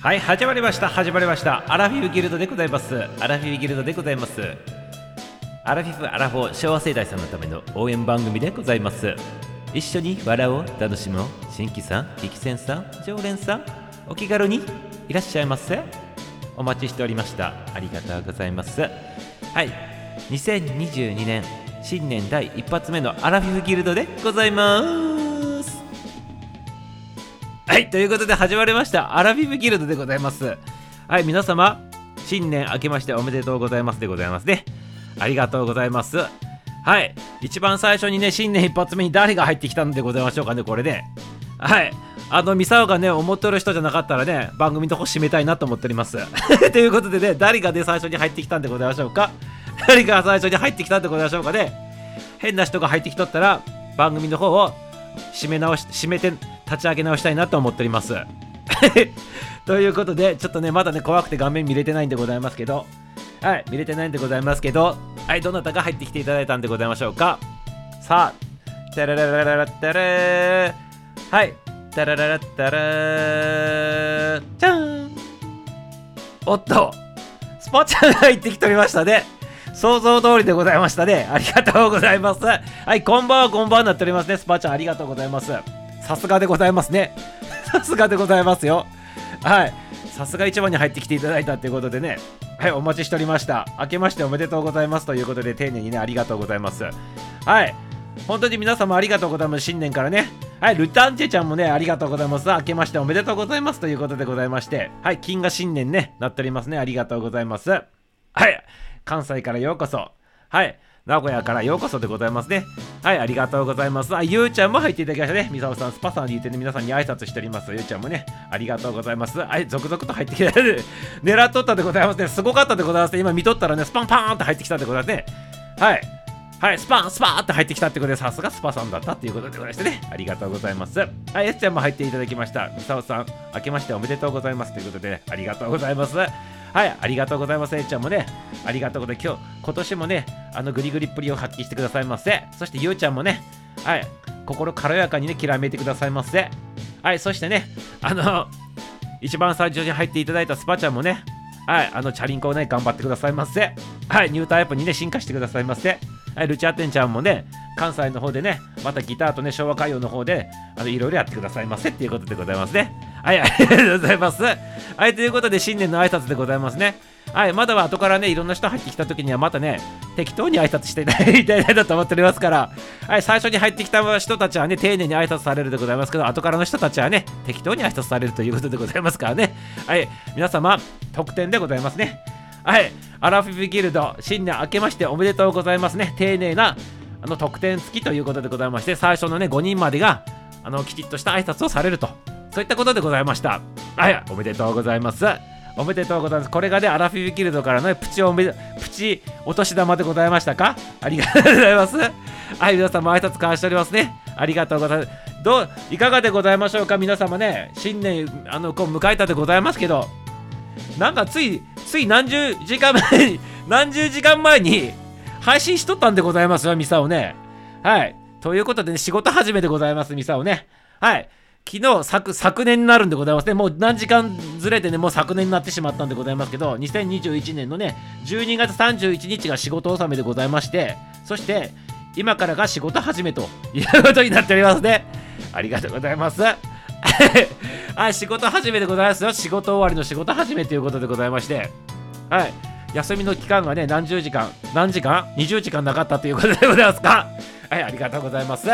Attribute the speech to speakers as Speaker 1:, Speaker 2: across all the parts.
Speaker 1: はい始まりました。始まりました。アラフィフギルドでございます。アラフィフギルドでございます。アラフィフアラフォー昭和世代さんのための応援番組でございます。一緒に笑おう楽しもう。新規さん激戦さん常連さんお気軽にいらっしゃいませ。お待ちしておりました。ありがとうございます。はい。2022年新年第一発目のアラフィフギルドでございます。はいということで始まりましたアラフィフギルドでございます。はい皆様新年明けましておめでとうございますでございますね。ありがとうございます。はい一番最初にね新年一発目に誰が入ってきたんでございましょうかねこれではいあのミサオがね思ってる人じゃなかったらね番組の方締めたいなと思っております。ということでね誰がね最初に入ってきたんでございましょうか。誰が最初に入ってきたんでございましょうかね。変な人が入ってきとったら番組の方を締め直し締めて立ち上げ直したいなと思っております ということでちょっとねまだね怖くて画面見れてないんでございますけどはい見れてないんでございますけどはいどなたが入ってきていただいたんでございましょうかさあタラララララッタラーはいタラララッタラーじゃんおっとスパちゃんが入ってきておりましたね想像通りでございましたね。ありがとうございます。はい、こんばんは、こんばんはなっておりますね。スパちゃん、ありがとうございます。さすがでございますね。さすがでございますよ。はい。さすが一番に入ってきていただいたということでね。はい、お待ちしておりました。明けましておめでとうございますということで、丁寧にね、ありがとうございます。はい。本当に皆様ありがとうございます。新年からね。はい、ルタンチェちゃんもね、ありがとうございます。明けましておめでとうございますということでございまして。はい、金が新年ね、なっておりますね。ありがとうございます。はい。関西からようこそ。はい。名古屋からようこそでございますね。はい、ありがとうございます。あ、ゆうちゃんも入っていただきましたね。みさおさん、スパさんに言ってね、皆さんに挨拶しております。ゆうちゃんもね、ありがとうございます。はい、続々と入ってきて、狙っとったでございますね。すごかったでございますね。今見とったらね、スパンパーンって入ってきたでございますね。はい。はい、スパン、スパーって入ってきたってことで、さすがスパさんだったっていうことでございましてね。ありがとうございます。はい、エスちゃんも入っていただきました。みさおさん、明けましておめでとうございますということで、ありがとうございます。はい、ありがとうございます。えっちゃんもね、ありがとうございます。今日、今年もね、あのグリグリっぷりを発揮してくださいませ。そしてゆうちゃんもね、はい、心軽やかにね、きらめいてくださいませ。はい、そしてね、あの、一番最初に入っていただいたスパちゃんもね、はい、あの、チャリンコをね、頑張ってくださいませ。はい、ニュータイプにね、進化してくださいませ。はい、ルチャーテンちゃんもね、関西の方でね、またギターとね、昭和歌謡の方で、あの、いろいろやってくださいませっていうことでございますね。はい、ありがとうございます。はい、ということで、新年の挨拶でございますね。はい、まだは後からね、いろんな人入ってきた時には、またね、適当に挨拶していただい たらと思っておりますから、はい、最初に入ってきた人たちはね、丁寧に挨拶されるでございますけど、後からの人たちはね、適当に挨拶されるということでございますからね。はい、皆様、特典でございますね。はい、アラフィフギルド、新年明けましておめでとうございますね。丁寧なあの特典付きということでございまして、最初のね、5人までが、あの、きちっとした挨拶をされると。そういったことでございました。はい、おめでとうございます。おめでとうございます。これがね、アラフィフギルドからの、プチおめプチお年玉でございましたか？ありがとうございます。はい、皆様挨拶交わしておりますね。ありがとうございます。どう、いかがでございましょうか？皆様ね、新年、あの、こう迎えたでございますけど、なんかつい、つい何十時間前に、何十時間前に配信しとったんでございますよ、ミサオね。はい。ということでね、仕事始めでございます、ミサオね。はい。昨日、昨、昨年になるんでございますね。もう何時間ずれてね、もう昨年になってしまったんでございますけど、2021年のね、12月31日が仕事納めでございまして、そして、今からが仕事始めという ことになっておりますね。ありがとうございます。はい、仕事始めでございますよ。仕事終わりの仕事始めということでございまして、はい。休みの期間がね、何十時間、何時間 ?20 時間なかったということでございますか？はい、ありがとうございます。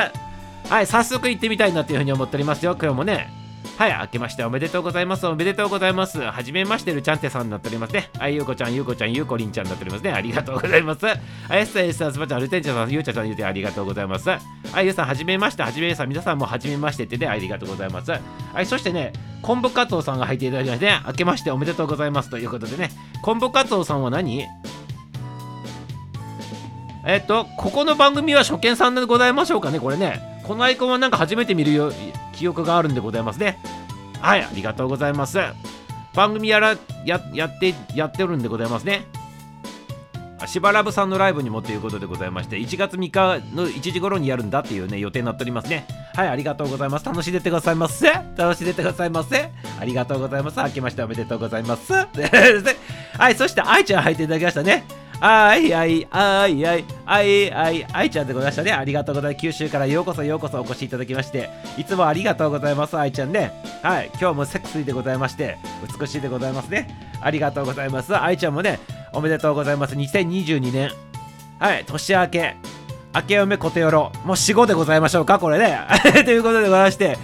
Speaker 1: はい、早速行ってみたいなというふうに思っておりますよ。今日もね。はい、明けましておめでとうございます。おめでとうございます。はじめましてるちゃんてさんになっておりますね。はい、ゆうこちゃん、ゆうこちゃん、ゆうこりんちゃんになっておりますね。ありがとうございます。はい、エスタエスタスパちゃんア、ルテンチャさん、ゆうちゃちゃん言うてありがとうございます。はい、ゆうさん、はじめまして、はじめさん、皆さんもはじめましてってね、ありがとうございます。はい、そしてね、昆布カツオさんが入っていただきましてね、明けましておめでとうございますということでね、昆布カツオさんは何？えっと、ここの番組は初見さんでございましょうかね、これね。このアイコンはなんか初めて見るよ記憶があるんでございますね。はい、ありがとうございます。番組やら、や、やって、やってるんでございますね。しばらぶさんのライブにもということでございまして1月3日の1時頃にやるんだっていうね予定になっておりますね。はいありがとうございます。楽しんでてくださいませ。楽しんでてくださいませ。ありがとうございます。明けましておめでとうございます。はいそして愛ちゃん入っていただきましたね。あいあいあいあいあいあいあいちゃんでございましたね。ありがとうございます。九州からようこそようこそお越しいただきまして。いつもありがとうございますあいちゃんね。はい今日もセクシーでございまして美しいでございますね。ありがとうございます。あいちゃんもねおめでとうございます。2022年。はい年明け。明けおめことよろ。もう死後でございましょうかこれね。ということでございまして。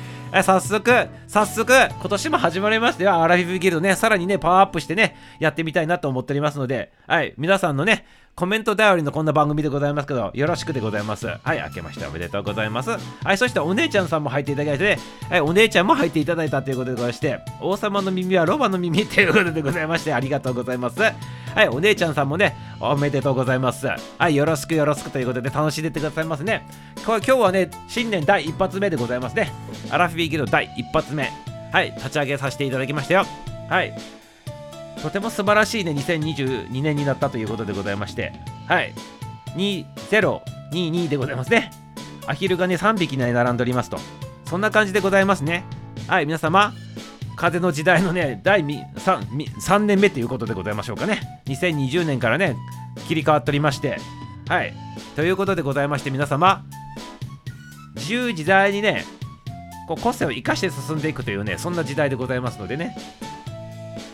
Speaker 1: 早速、早速、今年も始まりましたよ。アラフィフギルドね、さらにね、パワーアップしてね、やってみたいなと思っておりますので、はい、皆さんのね、コメント頼りのこんな番組でございますけど、よろしくでございます。はい、明けましておめでとうございます。はい、そしてお姉ちゃんさんも入っていただいて、ね、はい、お姉ちゃんも入っていただいたということでございまして、王様の耳はロバの耳ということでございまして、ありがとうございます。はい、お姉ちゃんさんもね、おめでとうございます。はい、よろしくよろしくということで楽しんでってくださいますね。今日はね、新年第一発目でございますね。アラフィビギルド第一発目。はい、立ち上げさせていただきましたよ。はい。とても素晴らしいね、2022年になったということでございまして。はい。2022でございますね。アヒルがね、3匹ね、並んでおりますと。そんな感じでございますね。はい、皆様、風の時代のね、第 3, 3年目ということでございましょうかね。2020年からね、切り替わっておりまして、はい。ということでございまして、皆様、自由自在にね、こう個性を生かして進んでいくというね、そんな時代でございますのでね。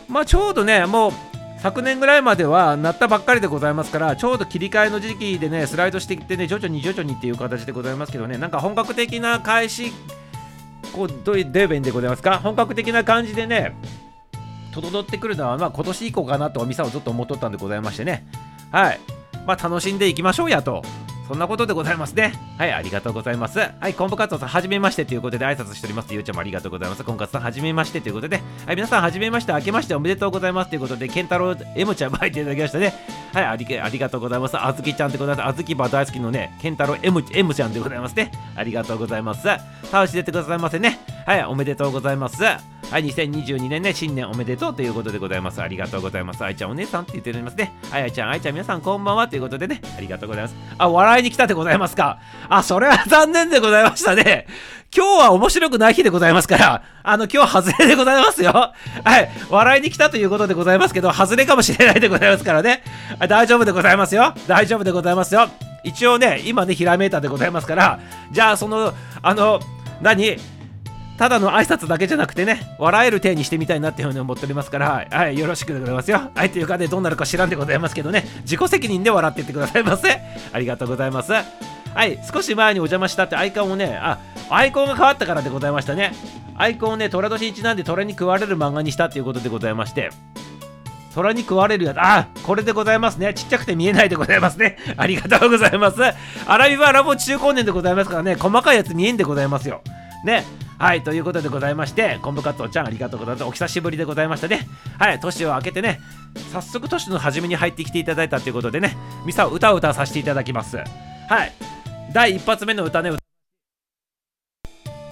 Speaker 1: まあ、ちょうどね、もう、昨年ぐらいまではなったばっかりでございますからちょうど切り替えの時期でねスライドしていってね徐々に徐々にっていう形でございますけどね。なんか本格的な開始こうどういうデーベンでございますか？本格的な感じでね整ってくるのは、まあ、今年以降かなとミサをずっと思っとったんでございましてね。はい。まあ楽しんでいきましょうやと。そんなことでございますね。はい、ありがとうございます。はい、コンボ活動さん、はじめましてということで挨拶しております。ゆうちゃんもありがとうございます。コンカツさん、はじめましてということで、はい、皆さん、はじめまして、明けましておめでとうございますということで、ケンタロウ M ちゃんも入っていただきましたね。はい、ありありがとうございます。あずきちゃんでございます。あずきば大好きのね、ケンタロウ M, M ちゃんでございますね。ありがとうございます。倒し出てくださいませね。はい、おめでとうございます。はい、2022年ね、新年おめでとうということでございます。ありがとうございます。あいちゃんお姉さんって言っておりますね。あいちゃん、あいちゃん、皆さんこんばんはということでね、ありがとうございます。あ、笑いに来たでございますか。あ、それは残念でございましたね。今日は面白くない日でございますから、あの、今日外れでございますよ。はい、笑いに来たということでございますけど、外れかもしれないでございますからね。大丈夫でございますよ。大丈夫でございますよ。一応ね、今ね、ひらめいたでございますから、じゃあ、その、あの、何？ただの挨拶だけじゃなくてね、笑える体にしてみたいなっていうふうに思っておりますから、はい、よろしくでございますよ。はい、というかね、どうなるか知らんでございますけどね、自己責任で笑っていってくださいませ。ありがとうございます。はい、少し前にお邪魔したってアイコンをね、あ、アイコンが変わったからでございましたね。アイコンをね、虎年一なんで虎に食われる漫画にしたっていうことでございまして、虎に食われるやつ。あ、これでございますね。ちっちゃくて見えないでございますね。ありがとうございます。アラビバラボ中高年でございますからね、細かいやつ見えんでございますよ。ね。はい、ということでございまして、昆布カットちゃんありがとうございます。お久しぶりでございましたね。はい、年を明けてね、早速年の初めに入ってきていただいたということでね、ミサを歌を歌わさせていただきます。はい、第一発目の歌ね、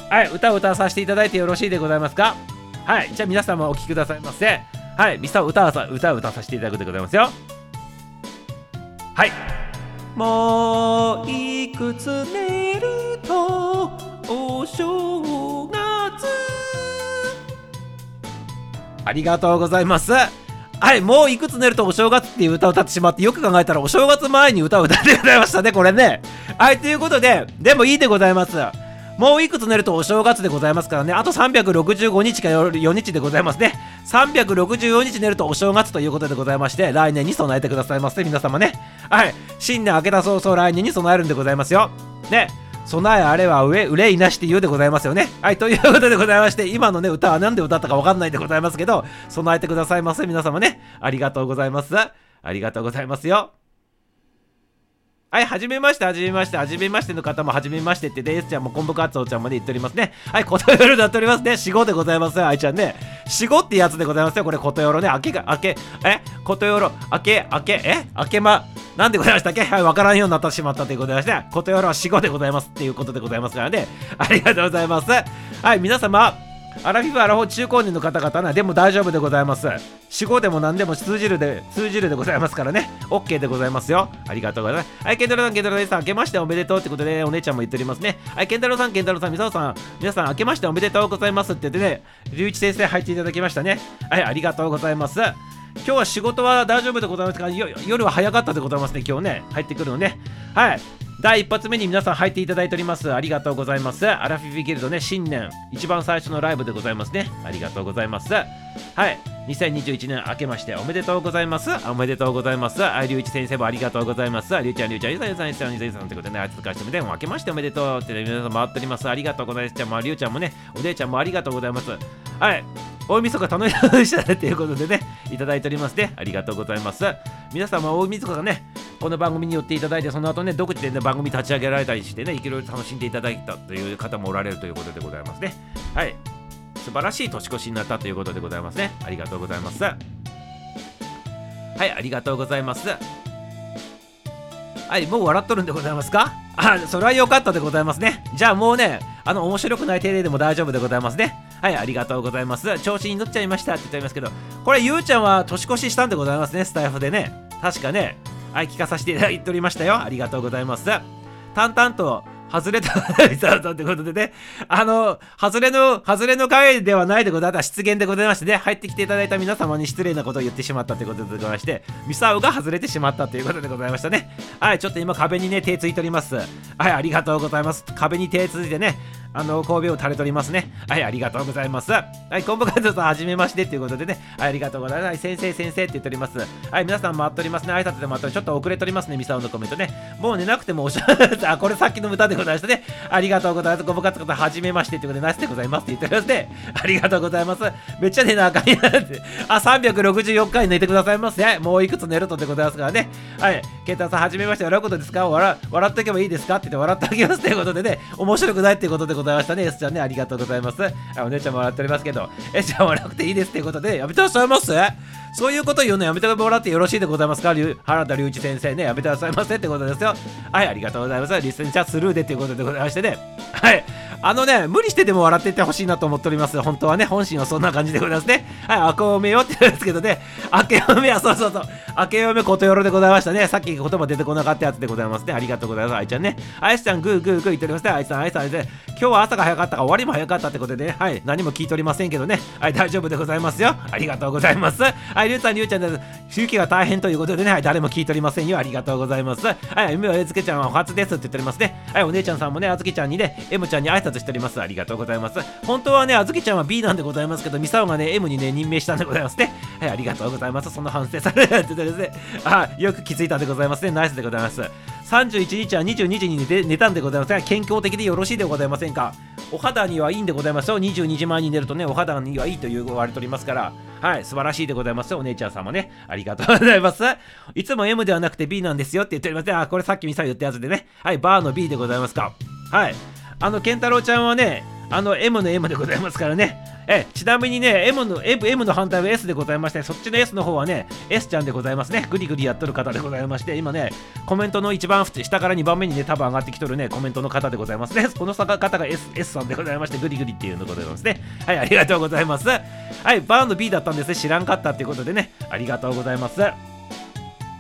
Speaker 1: はい、歌を歌わさせていただいてよろしいでございますか？はい、じゃあ皆さんもお聴きくださいませ。はい、ミサを歌わ歌を歌わさせていただくでございますよ。はい。もういくつ寝るとお正月。ありがとうございます。はいもういくつ寝るとお正月っていう歌を歌ってしまってよく考えたらお正月前に歌を歌ってございましたねこれね。はいということででもいいでございます。もういくつ寝るとお正月でございますからね。あと365日か4日でございますね。364日寝るとお正月ということでございまして来年に備えてくださいませ皆様ね。はい新年明けた早々来年に備えるんでございますよ。ね。備えあれは上憂いなしって言うでございますよね。はい、ということでございまして、今のね、歌は何で歌ったかわかんないでございますけど、備えてくださいませ、皆様ね。ありがとうございます。ありがとうございますよ。はい、はじめまして、はじめまして、はじめましての方もはじめましてって、デースちゃんも昆布カツオちゃんもね、言っておりますね。はい、ことよろなっておりますね。死後でございますよ、あいちゃんね。死後ってやつでございますよ、これ、ことよろね。明けが、明け、え？ことよろ、明け、明け、え？明けま、なんでございましたっけ？はい、わからんようになってしまったということでございまして、ことよろは死後でございますっていうことでございますからね。ありがとうございます。はい、皆様、アラフィフアラフォー中高年の方々なでも大丈夫でございます。死後でも何でも通じるで通じるでございますからね。OK でございますよ。ありがとうございます。はいケンタロウさんケンタロウさん明けましておめでとうってことで、ね、お姉ちゃんも言っておりますね。はいケンタロウさんケンタロウさんみさおさん皆さん明けましておめでとうございますって言ってね龍一先生入っていただきましたね。はいありがとうございます。今日は仕事は大丈夫でございますか？夜は早かったでございますね今日ね。入ってくるのね。はい。第一発目に皆さん入っていただいております。ありがとうございます。アラフィフギルドね新年一番最初のライブでございますね。ありがとうございます。はい。2021年明けましておめでとうございます。おめでとうございます。ありゅういち先生もありがとうございます。りゅうちゃんりゅうちゃんゆさゆさゆさゆさゆさんということでねあいつかしてみて明けましておめでとうって、ね、皆さん回っておりますありがとうございますじゃありゅうちゃんもねお姉ちゃんもありがとうございますはい大晦日楽しみでしたねということでねいただいておりますねありがとうございます皆様大晦日がねこの番組に寄っていただいてその後ね独自で、ね、番組立ち上げられたりしてねいろいろ楽しんでいただいたという方もおられるということでございますね。はい。素晴らしい年越しになったということでございますね。ありがとうございます。はいありがとうございます。はいもう笑っとるんでございますか？あそれは良かったでございますね。じゃあもうねあの面白くない程度でも大丈夫でございますね。はいありがとうございます。調子に乗っちゃいましたって言っておりますけどこれゆうちゃんは年越ししたんでございますねスタイフでね。確かねはい聞かさせていただいておりましたよありがとうございます淡々と外れたリザートってことでね、あの、外れの、外れの回ではないでございました。出現でございましてね、入ってきていただいた皆様に失礼なことを言ってしまったということでございまして、ミサオが外れてしまったということでございましたね。はい、ちょっと今壁にね、手ついております。はい、ありがとうございます。壁に手ついてね、あの、神戸を垂れておりますね。はい、ありがとうございます。はい、コンボカズさん、はじめましてということでね、はい、ありがとうございます。はい先生、先生って言っております。はい、皆さん待っておりますね。挨拶で待っておちょっと遅れておりますね、ミサオのコメントね。もう寝なくてもおしゃれ、あ、これさっきの歌でございましたね。ありがとうございます。ごぼかつことはじめましてということで、なしでございますって言っておりますね。ありがとうございます。めっちゃ寝なあかんやって。あ、364回寝てくださいますね。もういくつ寝るとでございますからね。はい。ケンタさん、はじめまして、笑うことですか？笑笑っておけばいいですか？って言って笑ってあげますということでね、面白くないっていうことでございますざいましたね。S ちゃんね、ありがとうございます。あお姉ちゃんもらっておりますけど、S ちゃん笑っていいですっていうことで、やめてらっしゃいますそういうこと言うのやめてもらってよろしいでございますか？原田隆一先生ね、やめてらっしゃいませってことですよ。はい、ありがとうございます。リスンチャースルーでっていうことでございましてね。はい。あのね、無理してでも笑っていってほしいなと思っております。本当はね、本心はそんな感じでございますね。はい、明けおめよって言うんですけどね、明けおめはそうそうそう、明けおめことよろでございましたね。さっき言葉出てこなかったやつでございますね。ありがとうございます。あいちゃんね。あいちゃん、グーグーグー言っておりますね。あいさん、あいさん、あいさん。今日は朝が早かったか終わりも早かったってことでね、はい、何も聞いておりませんけどね、はい、大丈夫でございますよ。ありがとうございます。はい、りゅうちゃん、りゅうちゃんです。周期が大変ということでね、はい、誰も聞いておりませんよ。ありがとうございます。はい、M はえずけちゃんはお初ですって言っておりますね。はい、お姉ちゃんさんもね、あずきちゃんにね、M ちゃんに挨拶しております。ありがとうございます。本当はね、あずきちゃんは B なんでございますけど、ミサオがね、M にね、任命したんでございますね。はい、ありがとうございます。その反省されててですね、あ、よく気づいたんでございますね。ナイスでございます。31日は22時に寝て寝たんでございますが、健康的でよろしいでございませんか？お肌にはいいんでございますよ。22時前に寝るとね、お肌にはいいと言われておりますから、はい、素晴らしいでございますよ。お姉ちゃん様ね。ありがとうございます。いつも M ではなくて B なんですよって言っておりますねあ、これさっきミサイ言ったやつでね。はい、バーの B でございますか。はい。あの、ケンタロウちゃんはね、あの M の M でございますからね。えちなみにね M の M, M の反対は S でございまして、そっちの S の方はね S ちゃんでございますね。グリグリやっとる方でございまして今ねコメントの一番下から2番目にね多分上がってきとるねコメントの方でございますね。この方が S, S さんでございましてグリグリっていうのでございますね。はいありがとうございます。はいバーの B だったんですね。知らんかったっていうことでねありがとうございます。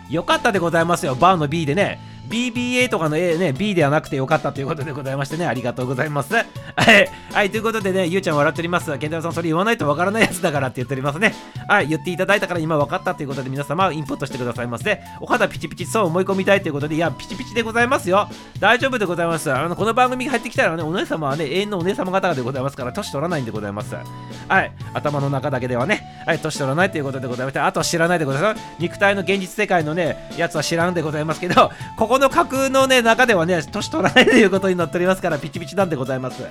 Speaker 1: よかったでございますよ。バーの B でね BBA とかの A ね、B ではなくてよかったということでございましてね、ありがとうございます。はい、はい、ということでね、ゆうちゃん笑っております。健太郎さん、それ言わないとわからないやつだからって言っておりますね。はい、言っていただいたから今分かったということで皆様インプットしてくださいませ。お肌ピチピチそう思い込みたいということで、いや、ピチピチでございますよ。大丈夫でございます。あの、この番組に入ってきたらね、お姉様はね、永遠のお姉様方でございますから、年取らないんでございます。はい、頭の中だけではね、はい、年取らないということでございまして、あとは知らないでございます。肉体の現実世界のね、やつは知らんでございますけど、ここの架空のね、中ではね、年取らないということになっておりますから、ピチピチなんでございます。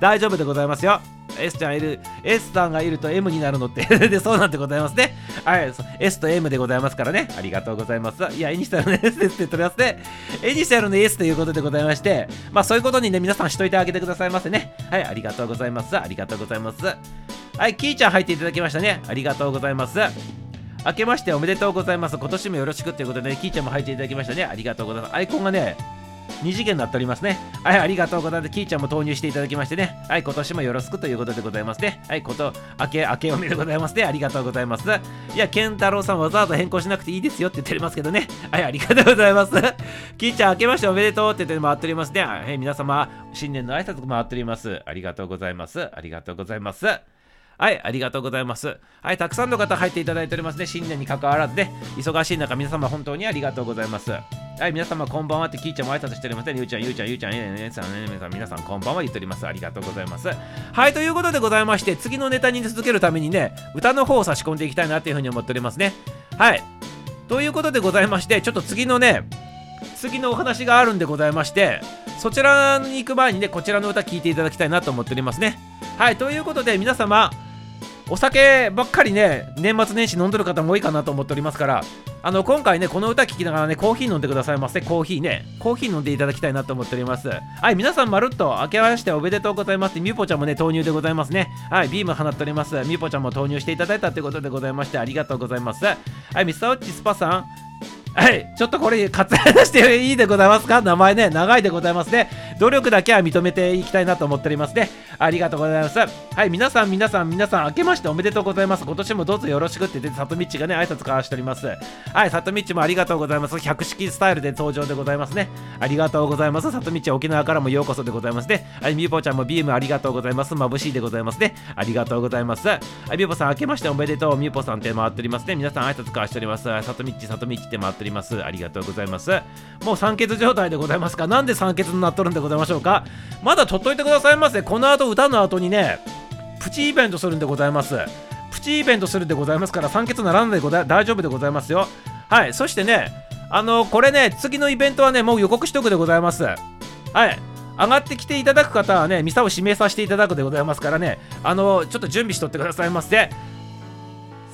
Speaker 1: 大丈夫でございますよ。S ちゃんいる、S さんがいると M になるのって で、そうなんでございますね。はい、S と M でございますからね。ありがとうございます。いや、イニシャルの S ですって言っておりますね。イニシャルの S ということでございまして、まあそういうことにね、皆さんしといてあげてくださいませね。はい、ありがとうございます。ありがとうございます。はい、キーちゃん入っていただきましたね。ありがとうございます。明けましておめでとうございます。今年もよろしくということで、ね、キーちゃんも入っていただきましたね。ありがとうございます。アイコンがね、2次元になっておりますね。はい、ありがとうございます。キーちゃんも投入していただきましてね。はい、今年もよろしくということでございますね。はい、こと、明け、明けおめでございますね。ありがとうございます。いや、健太郎さんわざわざ変更しなくていいですよって言っておりますけどね。はい、ありがとうございます。キーちゃん、明けましておめでとうって言って回っておりますね。はい、皆様、新年の挨拶回っております。ありがとうございます。ありがとうございます。はい、ありがとうございます。はい、たくさんの方入っていただいておりますね。新年に関わらずね、忙しい中、皆様本当にありがとうございます。はい、皆様こんばんはって、キーちゃんも挨拶しておりますね。ゆうちゃん、ゆうちゃん、ゆうちゃん、ゆうちゃん、皆さん、皆さんこんばんは言っております。ありがとうございます。はい、ということでございまして、次のネタに続けるためにね、歌の方を差し込んでいきたいなっていうふうに思っておりますね。はい。ということでございまして、ちょっと次のね、次のお話があるんでございまして、そちらに行く前にね、こちらの歌聴いていただきたいなと思っておりますね。はい、ということで皆様、お酒ばっかりね、年末年始飲んでる方も多いかなと思っておりますから、あの、今回ね、この歌聴きながらね、コーヒー飲んでくださいませ。コーヒーね。コーヒー飲んでいただきたいなと思っております。はい、皆さんまるっと明けましておめでとうございます。みゅぽちゃんもね、投入でございますね。はい、ビーム放っております。みゅぽちゃんも投入していただいたということでございまして、ありがとうございます。はい、ミスターウッチスパさん、はい、ちょっとこれ割愛していいでございますか？名前ね、長いでございますね。努力だけは認めていきたいなと思っておりますね。ありがとうございます。はい、皆さん、皆さん、皆さん、明けましておめでとうございます。今年もどうぞよろしくって言って、里道がね、挨拶交わしております。はい、里道もありがとうございます。百式スタイルで登場でございますね。ありがとうございます。里道沖縄からもようこそでございますね。はい、みゆぽちゃんもビームありがとうございます。まぶしいでございますね。ありがとうございます。はい、みゆぽさん、明けましておめでとう。みゆぽさんって回っておりますね。皆さん、挨拶交わしております。里道、里道って回ってります。ありがとうございます。もう酸欠状態でございますか？なんで酸欠になっとるんでございましょうか？まだ取っといてくださいませ。この後歌の後にねプチイベントするんでございます。プチイベントするんでございますから酸欠ならないでござ大丈夫でございますよ。はい。そしてねあのこれね次のイベントはねもう予告しとくでございます。はい。上がってきていただく方はね、ミサを指名させていただくでございますからね、あの、ちょっと準備しとってくださいませ。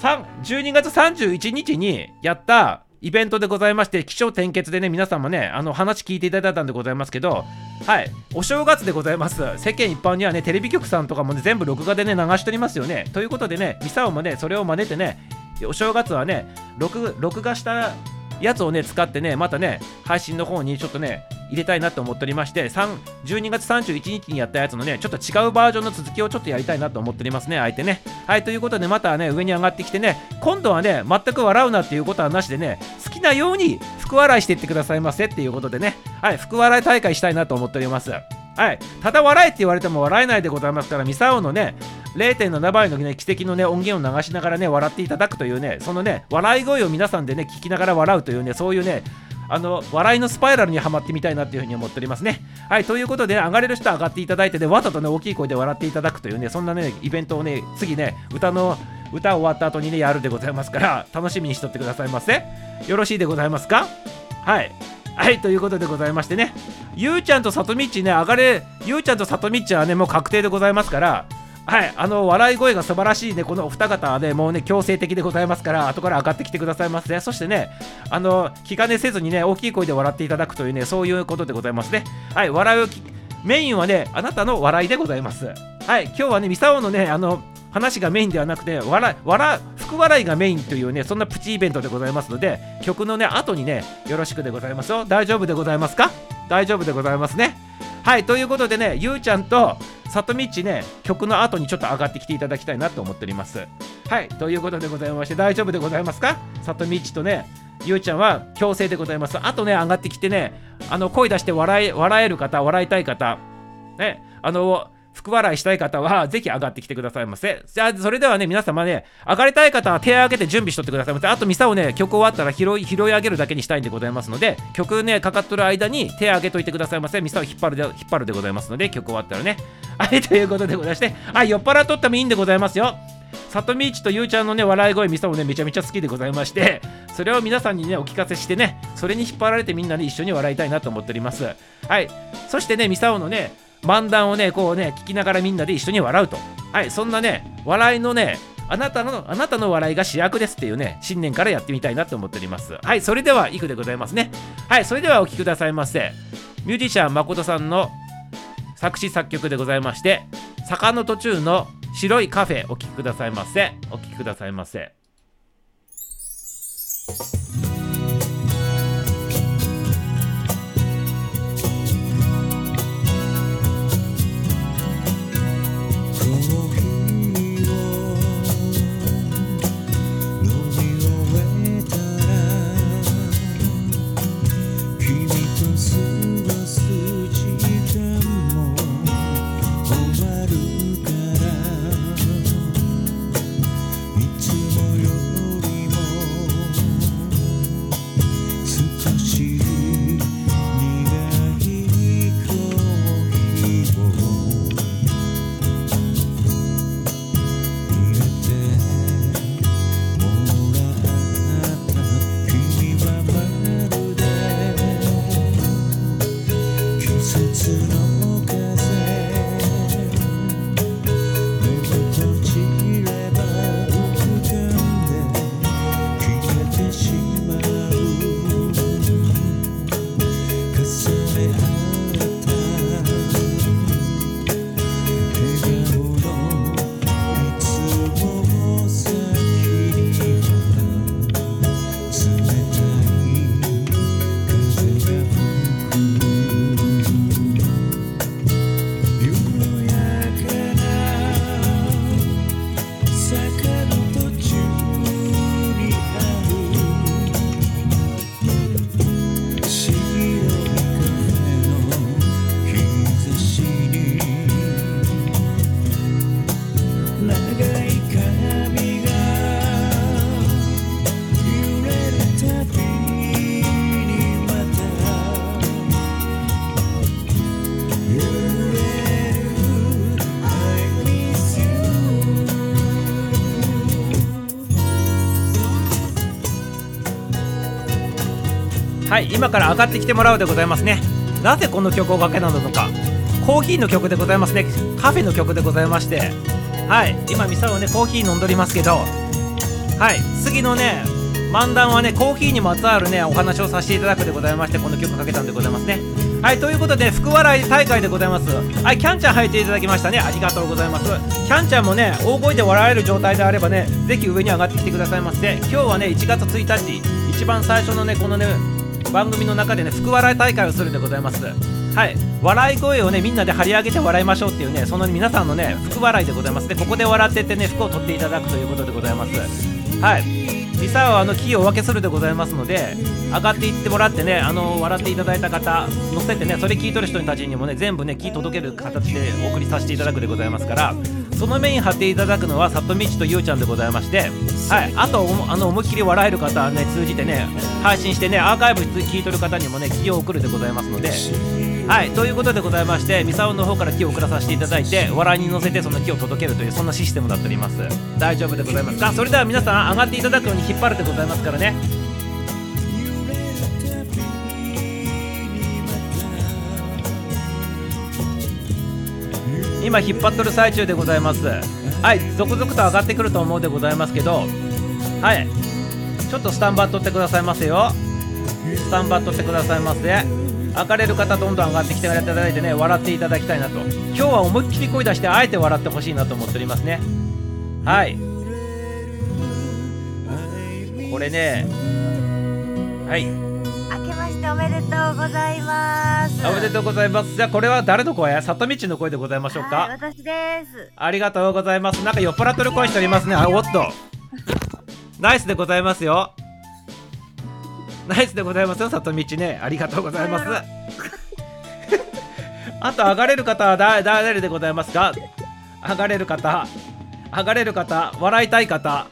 Speaker 1: 12月31日にやったイベントでございまして、気象転結でね、皆さんもね、あの話聞いていただいたんでございますけど、はい、お正月でございます。世間一般にはね、テレビ局さんとかもね、全部録画でね、流しておりますよね。ということでね、ミサオもね、それを真似てね、お正月はね、録録画したやつをね、使ってね、またね、配信の方にちょっとね、入れたいなと思っておりまして、12月31日にやったやつのね、ちょっと違うバージョンの続きをちょっとやりたいなと思っておりますね、相手ね。はい、ということで、またね、上に上がってきてね、今度はね、全く笑うなっていうことはなしでね、好きなように福笑いしていってくださいませっていうことでね、はい、福笑い大会したいなと思っております。はい、ただ笑えって言われても笑えないでございますから、ミサオのね、0.7倍のね、奇跡のね、音源を流しながらね、笑っていただくというね、そのね、笑い声を皆さんでね、聞きながら笑うというね、そういうね、あの笑いのスパイラルにはまってみたいなっていうふうに思っておりますね。はい、ということで、上がれる人は上がっていただいてね、わざとね、大きい声で笑っていただくというね、そんなね、イベントをね、次ね、歌の、歌終わった後にね、やるでございますから、楽しみにしとってくださいませ。よろしいでございますか？はい。はい、ということでございましてね、ゆうちゃんとさとみっちね、上がれ、ゆうちゃんとさとみっちはね、もう確定でございますから、はい、あの笑い声が素晴らしいね、このお二方はね、もうね、強制的でございますから、後から上がってきてくださいませ、ね。そしてね、あの気兼ねせずにね、大きい声で笑っていただくというね、そういうことでございますね。はい、笑うメインはね、あなたの笑いでございます。はい、今日はね、ミサオのね、あの話がメインではなくて、笑笑福笑いがメインというね、そんなプチイベントでございますので、曲のね、後にね、よろしくでございますよ。大丈夫でございますか？大丈夫でございますね。はい、ということでね、ゆうちゃんと、さとみっちね、曲の後にちょっと上がってきていただきたいなと思っております。はい、ということでございまして、大丈夫でございますか？さとみっちとね、ゆうちゃんは強制でございます。あとね、上がってきてね、あの声出して笑え笑える方、笑いたい方、ね、あの、福笑いしたい方は、ぜひ上がってきてくださいませ。じゃあ、それではね、皆様ね、上がりたい方は手を挙げて準備しとってくださいませ。あと、ミサをね、曲終わったら拾い拾い上げるだけにしたいんでございますので、曲ね、かかっとる間に手を挙げといてくださいませ。ミサを引っ張るで、引っ張るでございますので、曲終わったらね。はい、ということでございまして、はい、酔っ払っとってもいいんでございますよ。里道とゆうちゃんのね、笑い声、ミサもね、めちゃめちゃ好きでございまして、それを皆さんにね、お聞かせしてね、それに引っ張られてみんなで、一緒に笑いたいなと思っております。はい。そしてね、ミサオのね、漫談をね、こうね、聞きながらみんなで一緒に笑うと。はい、そんなね、笑いのね、あなたの、あなたの笑いが主役ですっていうね、新年からやってみたいなと思っております。はい、それでは、いくでございますね。はい、それではお聴きくださいませ。ミュージシャン誠さんの作詞作曲でございまして、坂の途中の白いカフェお聴きくださいませ。お聴きくださいませ。い今から上がってきてもらうでございますね。なぜこの曲をかけなのかコーヒーの曲でございますね。カフェの曲でございまして。はい今ミサオねコーヒー飲んどりますけど。はい次のね漫談はねコーヒーにまつわるねお話をさせていただくでございましてこの曲かけたんでございますね。はいということで福笑い大会でございます。はいキャンちゃん入っていただきましたね。ありがとうございます。キャンちゃんもね大声で笑える状態であればねぜひ上に上がってきてくださいまして。今日はね1月1日一番最初のねこのね番組の中でね福笑い大会をするでございます。はい。笑い声をねみんなで張り上げて笑いましょうっていうねその皆さんのね福笑いでございます。でここで笑ってってね服を取っていただくということでございます。はい。ミサはあのキーをお分けするでございますので上がっていってもらってねあの笑っていただいた方乗せてねそれ聞いとる人たちにもね全部ねキー届ける形でお送りさせていただくでございますからそのメイン貼っていただくのは里道とゆうちゃんでございましてはい。あとあの思いっきり笑える方はね通じてね配信してねアーカイブ聞いとる方にもねキーを送るでございますので。はい。ということでございましてミサオの方からキーを送らさせていただいて笑いに乗せてそのキーを届けるというそんなシステムになっております。大丈夫でございます。かそれでは皆さん上がっていただくように引っ張るでございますからね今引っ張っとる最中でございます。はい続々と上がってくると思うでございますけど。はい。ちょっとスタンバっとってくださいませよ。スタンバっとってくださいませ上がれる方どんどん上がってきていただいてね笑っていただきたいなと。今日は思いっきり声出してあえて笑ってほしいなと思っておりますね。はい。これね。はい。
Speaker 2: おめでとうございます。
Speaker 1: おめでとうございます。じゃあこれは誰の声？里道の声でございましょう
Speaker 2: はい、
Speaker 1: か
Speaker 2: 私です。
Speaker 1: ありがとうございます。なんか酔っ払ってる声しておりますね。あおっと。ナイスでございますよ。ナイスでございますよ里道ね。ありがとうございます。あと上がれる方はだ誰でございますか？上がれる方。上がれる方。笑いたい方。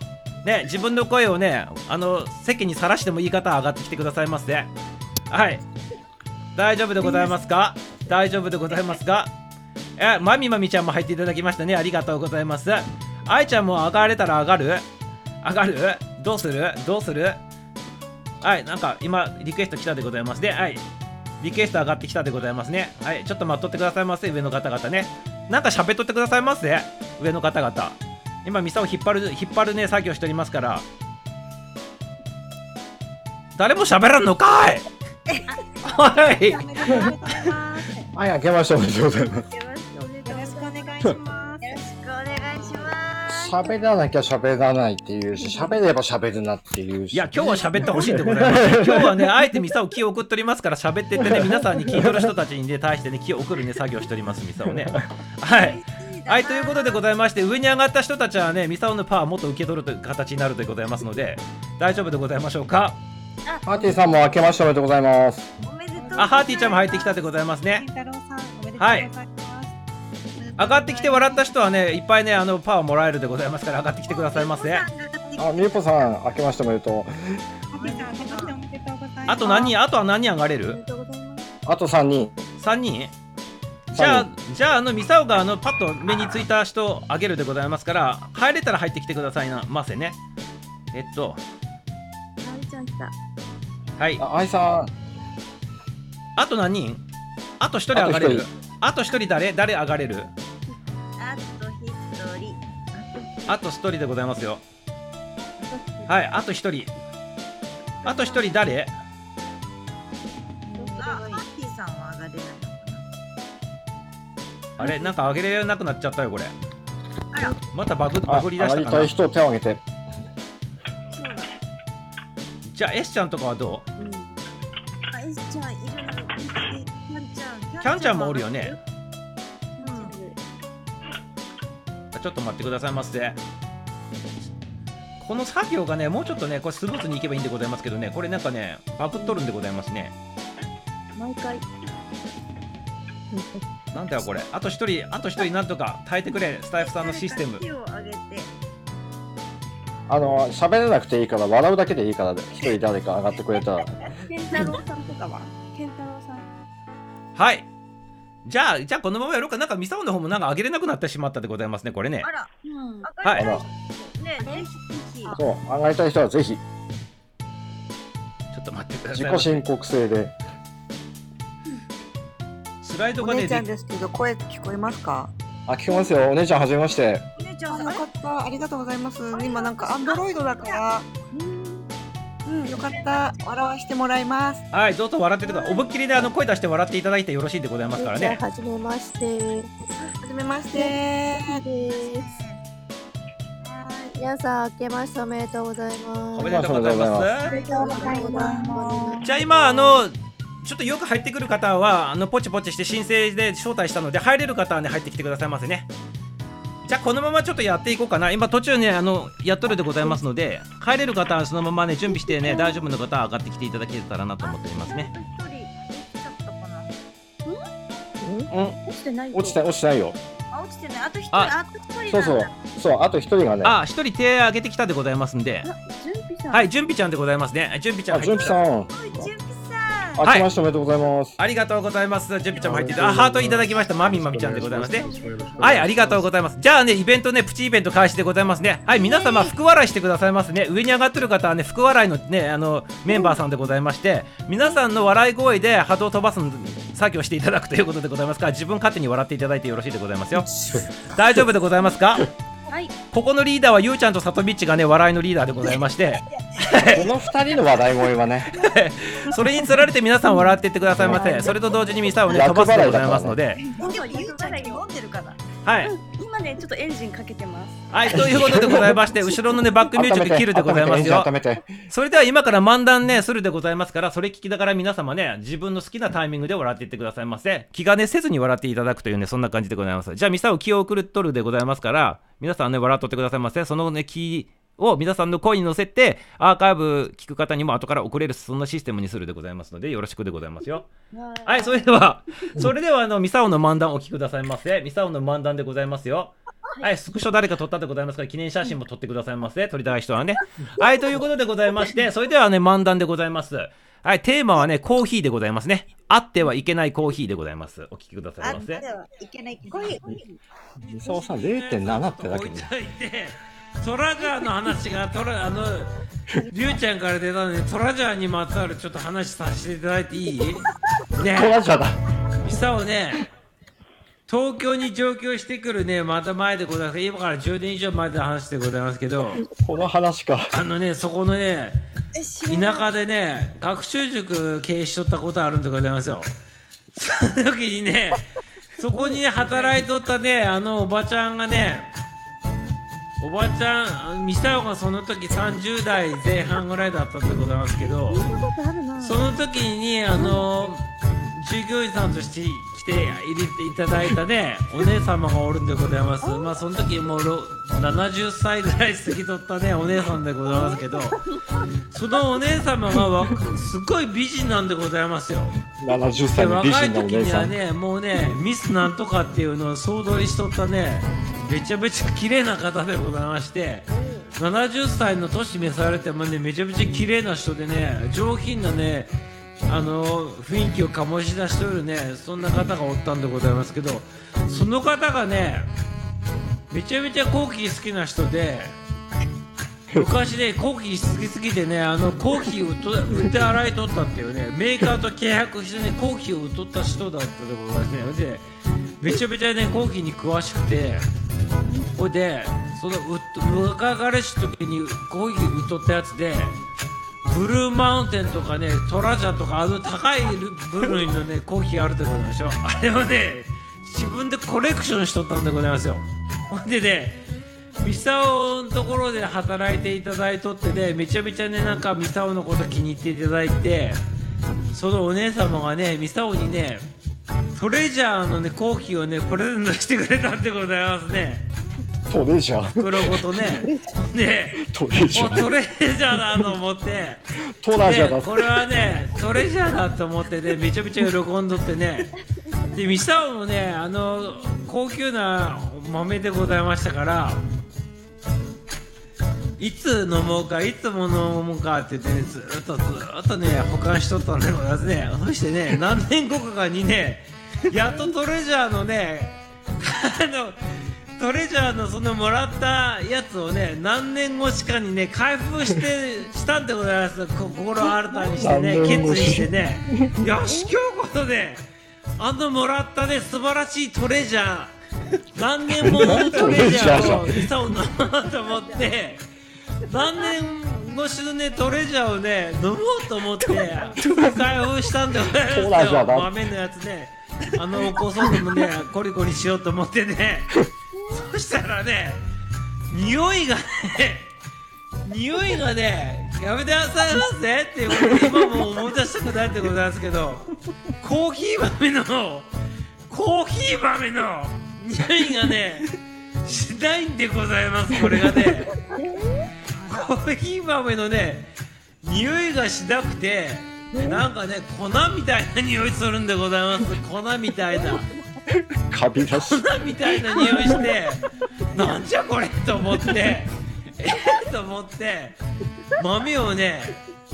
Speaker 1: ね自分の声をねあの席にさらしてもいい方は上がってきてくださいませはい。大丈夫でございますか？大丈夫でございますか？えまみまみちゃんも入っていただきましたね。ありがとうございます。あいちゃんも上がれたら上がる？上がる？どうする？どうする？はいなんか今リクエスト来たでございますね。はい。リクエスト上がってきたでございますね。はいちょっと待っとってくださいませ。上の方々ね。なんか喋っとってくださいませ。上の方々。今ミサを引っ張る引っ張るね作業しておりますから。誰も喋らんのかい！はい。
Speaker 3: はい、明けましておめでとうございます。
Speaker 2: よろしくお願いし
Speaker 4: ます。
Speaker 2: よろしくお願いします。
Speaker 3: 喋らなきゃ喋らないっていうし、喋れば喋るなっていうし。
Speaker 1: いや、今日は喋ってほしいんでございます。今日はね、あえてミサを気を送っておりますから、喋ってってね、皆さんに聞いてる人たちにね、対してね、気を送るね、作業しております、ミサをね。はい。はい、ということでございまして、上に上がった人たちはね、ミサオのパワーをもっと受け取るという形になるでございますので、大丈夫でございましょうか。
Speaker 3: パーティーさんも明けましておめでとうございます。
Speaker 1: あ、ハーティーちゃんも入ってきたでございますね。
Speaker 4: 健太郎さん、おめでとうございます。
Speaker 1: 上がってきて笑った人はね、いっぱいね、あの、パワーもらえるでございますから、上がってきてくださいませ。
Speaker 3: あ、みゆぽさん、明けましておめでと
Speaker 4: ハピさん、明けましておめでとうございます。
Speaker 1: あと何人、あとは何人上がれる？
Speaker 3: あと3人。
Speaker 1: 3人？じゃあ
Speaker 3: 三、
Speaker 1: じゃあ、あの、ミサオが、あの、パッと目についた人、あげるでございますから、入れたら入ってきてくださいな、ませね。えっと、
Speaker 2: あみちゃん来た。
Speaker 1: はい。
Speaker 3: あ、愛さん、
Speaker 1: あと何人？あと1人上がれる
Speaker 3: あ
Speaker 1: あと1人誰？誰上がれる？
Speaker 2: あと一人。
Speaker 1: あと1人でございますよ。はい、あと1人。あと1人誰？
Speaker 2: あ、ハッピーさんは上がれないのか
Speaker 1: あれなんか上げれなくなっちゃったよ、これ。
Speaker 2: あら
Speaker 1: またバグ
Speaker 3: あ
Speaker 1: バグり出
Speaker 3: 上が
Speaker 1: したかな
Speaker 3: りたい人手を挙げて。
Speaker 1: じゃあ、S ちゃんとかはどう？
Speaker 2: うん。あ、エスちゃんいるの。キャンちゃん。
Speaker 1: キャンちゃんもおるよね。
Speaker 2: キャンちゃん。
Speaker 1: ちょっと待ってくださいませ。この作業がね、もうちょっとね、これスムーズにいけばいいんでございますけどね、これなんかね、バグっとるんでございますね。
Speaker 2: 毎回。
Speaker 1: なんだよ、これ。あと1人、あと1人なんとか耐えてくれ、スタイフさんのシステム。
Speaker 2: 手を上げて。
Speaker 3: あの、喋らなくていいから、笑うだけでいいから、一人誰か上がってくれたら。
Speaker 4: 健太郎さんとかは？健太郎さん。
Speaker 1: はい。じゃあ、じゃあこのままやろうか。なんかミサオの方もなんか上げれなくなってしまったでございますね、これね
Speaker 2: あ。ら。
Speaker 4: うん。
Speaker 2: 上
Speaker 1: はい
Speaker 2: ね、ぜひぜひ。
Speaker 3: そう、上がりたい人はぜひ。
Speaker 1: ちょっちょっと待ってください
Speaker 3: 自己申告制で。
Speaker 1: スライドがね
Speaker 5: お姉ちゃんですけど、声聞こえますか？
Speaker 3: あ、聞こえますよ。お姉ちゃん、はじめまして。
Speaker 2: ちゃ
Speaker 5: あ、
Speaker 2: ん、
Speaker 5: よかった。ありがとうございます。今なんかアンドロイドだから、うん、よかった。笑わしてもらいます。
Speaker 1: はいどうぞ笑っててください思いっきりであの声出して笑っていただいてよろしいでございますからね
Speaker 2: はじめまして。
Speaker 5: はじめまして。
Speaker 2: です。皆さん、明けましておめでとうございます。
Speaker 1: おめでとうございます
Speaker 2: おめでとうございます。
Speaker 1: じゃあ今あのちょっとよく入ってくる方はあのポチポチして申請で招待したので入れる方はね入ってきてくださいませねじゃあこのままちょっとやっていこうかな今途中ねあのやっとるでございますので入れる方はそのままね準備してね大丈夫な方は上がってきていただけたらなと思っておりますね
Speaker 4: 一人落ちちゃったかな。
Speaker 3: うん、
Speaker 4: 落ちてない？
Speaker 3: 落ちて、落ちてないよ。
Speaker 4: あ、落ちてない。あと一人、
Speaker 1: あ
Speaker 4: あと一人。
Speaker 3: そうそう。そう、あと一人がね。
Speaker 1: あ一人手挙げてきたでございますんで
Speaker 4: 準備さん。
Speaker 1: はい準備ちゃんでございますね準備ちゃん
Speaker 4: 準備さん。
Speaker 1: はい
Speaker 3: 明けましておめでとうございます。
Speaker 1: ありがとうございます。準備ちゃんも入っていた。あ、ハートいただきました。マミマミちゃんでございますね。はい、ありがとうございます。じゃあね、イベントね、プチイベント開始でございますね。はい、皆様、福笑いしてくださいますね。上に上がってる方はね、福笑いのね、あの、メンバーさんでございまして、皆さんの笑い声で波動を飛ばす作業していただくということでございますから、自分勝手に笑っていただいてよろしいでございますよ。大丈夫でございますか？
Speaker 4: はい。
Speaker 1: ここのリーダーはゆうちゃんとさとみっちがね、笑いのリーダーでございまして、
Speaker 3: この二人の話題声はね、
Speaker 1: それにつられて皆さん笑っていってくださいませ。それと同時にミサをね、飛ばすでございますので、
Speaker 4: はゆうちょっとエンジンかけてます。
Speaker 1: はい、ということでございまして、後ろのね、バックミュージック切るでございますよ。それでは今から漫談ね、するでございますから、それ聞きながら皆様ね、自分の好きなタイミングで笑っていってくださいませ。気兼ねせずに笑っていただくというね、そんな感じでございます。じゃあ、ミサを気を送るとるでございますから、皆さんね、笑っとってくださいませ。そのね、気を皆さんの声に乗せて、アーカイブ聞く方にも後から送れる、そんなシステムにするでございますので、よろしくでございますよ。はい、それでは、それでは、あの、ミサオの漫談お聞きくださいませ。ミサオの漫談でございますよ。はい、スクショ誰か撮ったでございますから、記念写真も撮ってくださいませ。撮りたい人はね。はい、ということでございまして、それではね、漫談でございます。はい、テーマはね、コーヒーでございますね。あってはいけないコーヒーでございます。お聞きくださいませ。
Speaker 2: はいけないコーヒー。
Speaker 3: ミサオさん0.7ってだけに
Speaker 1: トラジャーの話が、トラ、あの、りゅうちゃんから出たので、トラジャーにまつわるちょっと話させていただいていい？ね
Speaker 3: トラジャーだ。
Speaker 1: ミサをね、東京に上京してくるね、また前でございます。今から10年以上前で話でございますけど、
Speaker 3: この話か。
Speaker 1: あのね、そこのね、田舎でね、学習塾経営しとったことあるんでございますよ。その時にね、そこにね、働いとったね、あのおばちゃんがね、おばちゃん、ミサオがその時30代前半ぐらいだったんでございますけど、その時に、あの、従業員さんとして来て入れていただいたね、お姉様がおるんでございます。まあ、その時もうろ70歳ぐらい過ぎとったね、お姉さんでございますけど、そのお姉様がわすごい美人なんでございますよ。
Speaker 3: 70
Speaker 1: で
Speaker 3: 歳の美
Speaker 1: 若い
Speaker 3: 人のお
Speaker 1: 時に
Speaker 3: 姉さん。
Speaker 1: はね、もうね、ミスなんとかっていうのを総取りしとったね、めちゃめちゃ綺麗な方でございまして、70歳の年召されてもね、めちゃめちゃ綺麗な人でね、上品なね、あの雰囲気を醸し出しておるね、そんな方がおったんでございますけど、その方がね、めちゃめちゃコーヒー好きな人で、昔ね、コーヒー好きすぎてね、あのコーヒーを売って洗い取ったっていうね、メーカーと契約してね、コーヒーを売っとった人だったでございますね。で、めちゃめちゃね、コーヒーに詳しくて、ほいで、その若彼氏の時にコーヒー売っとったやつで、ブルーマウンテンとかね、トラジャとか、あの高い部類のね、コーヒーあるでございましょ。あれをね、自分でコレクションしとったんでございますよ。ほんでね、ミサオのところで働いていただいとってね、めちゃめちゃね、なんかミサオのこと気に入っていただいて、そのお姉様がね、ミサオにね、トレジャーのね、コーヒーをね、プレゼントしてくれたんでございますね。
Speaker 3: トレジャー。
Speaker 1: 袋ごとね。で、
Speaker 3: トレジャー。
Speaker 1: トレジャーだと思って、
Speaker 3: トラジャーだ。
Speaker 1: でこれはねトレジャーだと思ってねめちゃめちゃ喜んどってねでミサオもねあの高級な豆でございましたからいつ飲もうかいつも飲もうかって言ってねずーっとずーっとね保管しとったんでございますねそしてね何年後かにねやっとトレジャーのねあのトレジャーのそのもらったやつをね何年越しかにね開封してしたんでございます。こ心新たにしてね決意してね。よし今日こそねあのもらったね素晴らしいトレジャー。何年ものトレジャーを餌を飲もうと思って何年越しのねトレジャーをね飲もうと思って開封したんでございます。よ豆のやつねあのお子さんでもねコリコリしようと思ってね。そしたらね匂いがね匂いがねやめてくださいませっていうことで今も思い出したくないってことなんですけどコーヒー豆のコーヒー豆の匂いがねしないんでございますこれがね。コーヒー豆のね匂いがしなくてなんかね粉みたいな匂いするんでございます。粉みたいな。
Speaker 3: カビだし。
Speaker 1: 粉みたいな匂いしてなんじゃこれと思ってえー、と思って豆をね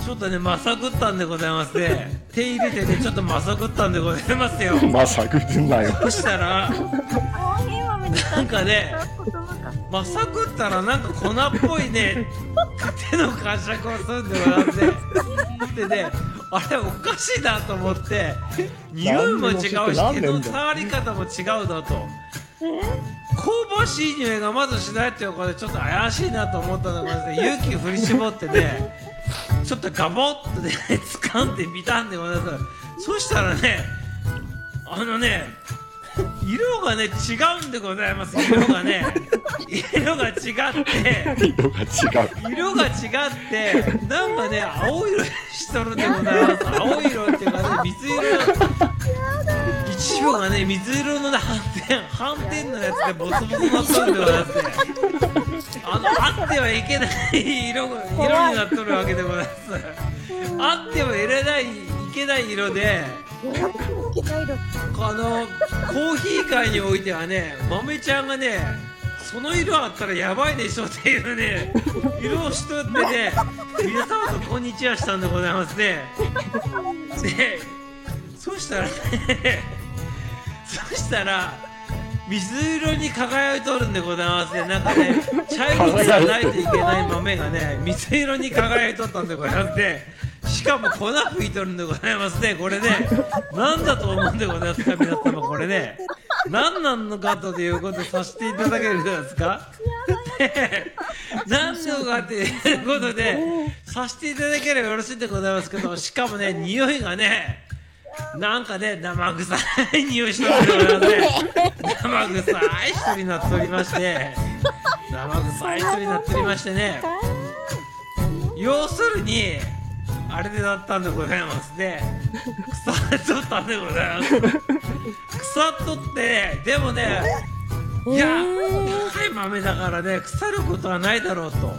Speaker 1: ちょっとねまさぐったんでございますね手入れてねちょっとまさぐったんでございますよ
Speaker 3: まさぐるなよ。
Speaker 1: そしたら
Speaker 4: コーヒー豆に
Speaker 1: なんかね
Speaker 4: 言葉が
Speaker 1: まさぐったらなんか粉っぽいね手の感触をするんでございますねでねあれおかしいなと思って匂いも違うし手の触り方も違うなと。香ばしい匂いがまずしないっていうことでちょっと怪しいなと思ったのが、ね、勇気振り絞ってねちょっとガボッとね掴んでみたんでございます。そしたらねあのね 色がね違うんでございます。色がね 色が違って。
Speaker 3: 色が違う。
Speaker 1: 色が違ってなんかね青色にしとるんでございます。青色っていうかね水色。一部がね水色のね斑点斑点のやつでボツボツなっとるんでございますねあのあってはいけない色が色になっとるわけでございます。あってはいれないいけない色であのコーヒー界においてはね豆ちゃんがねその色あったらやばいでしょっていうね色をしとってね皆様とこんにちはしたんでございますね。でそしたらねそしたら水色に輝いとるんでございますね。なんかね 茶色じゃないといけない豆がね水色に輝いとったんでございますね。しかも粉吹いとるんでございますね。これね何だと思うんでございますか皆様これね。何なのかということをさせていただけるんですか？で何のかっていうことでさせていただければよろしいんでございますけどしかもね匂いがねなんかね生臭い匂いしてるんでございますね。生臭い人になっておりまして。生臭い人になっておりましてね。要するにあれでなったんでございますね。腐っとったんでございます。腐っとってでもねいや高い豆だからね腐ることはないだろうと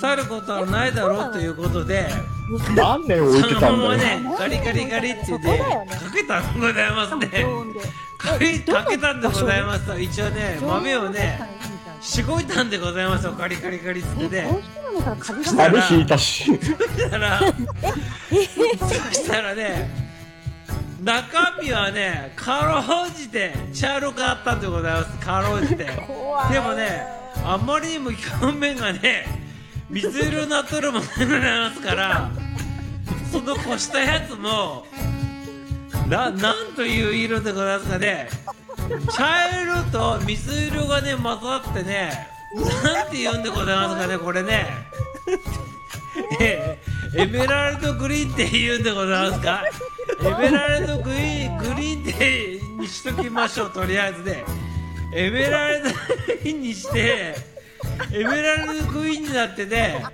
Speaker 1: 腐ることはないだろうということで
Speaker 3: 何年置い
Speaker 1: その
Speaker 3: てたんだよ。
Speaker 1: ままねガリガリガリって言ってかけたんでございますね。かけかけたんでございます一応ね豆をねしごいたんでございますよガリガリガリっつってねそしたら
Speaker 3: 風引いたし。
Speaker 1: そしたらそしたらね中身はねかろうじて茶色かったんでございます。かろうじて。でもねあまりにも表面がね水色になっとるものでございますからそのこしたやつもななんという色でございますかね。茶色と水色がね混ざってねなんて言うんでございますかねこれね。えエメラルドグリーンって言うんでございますか。エメラルドグリーングリーンってにしときましょうとりあえずね。エメラルドグリーンにしてエメラルドグリーンになってね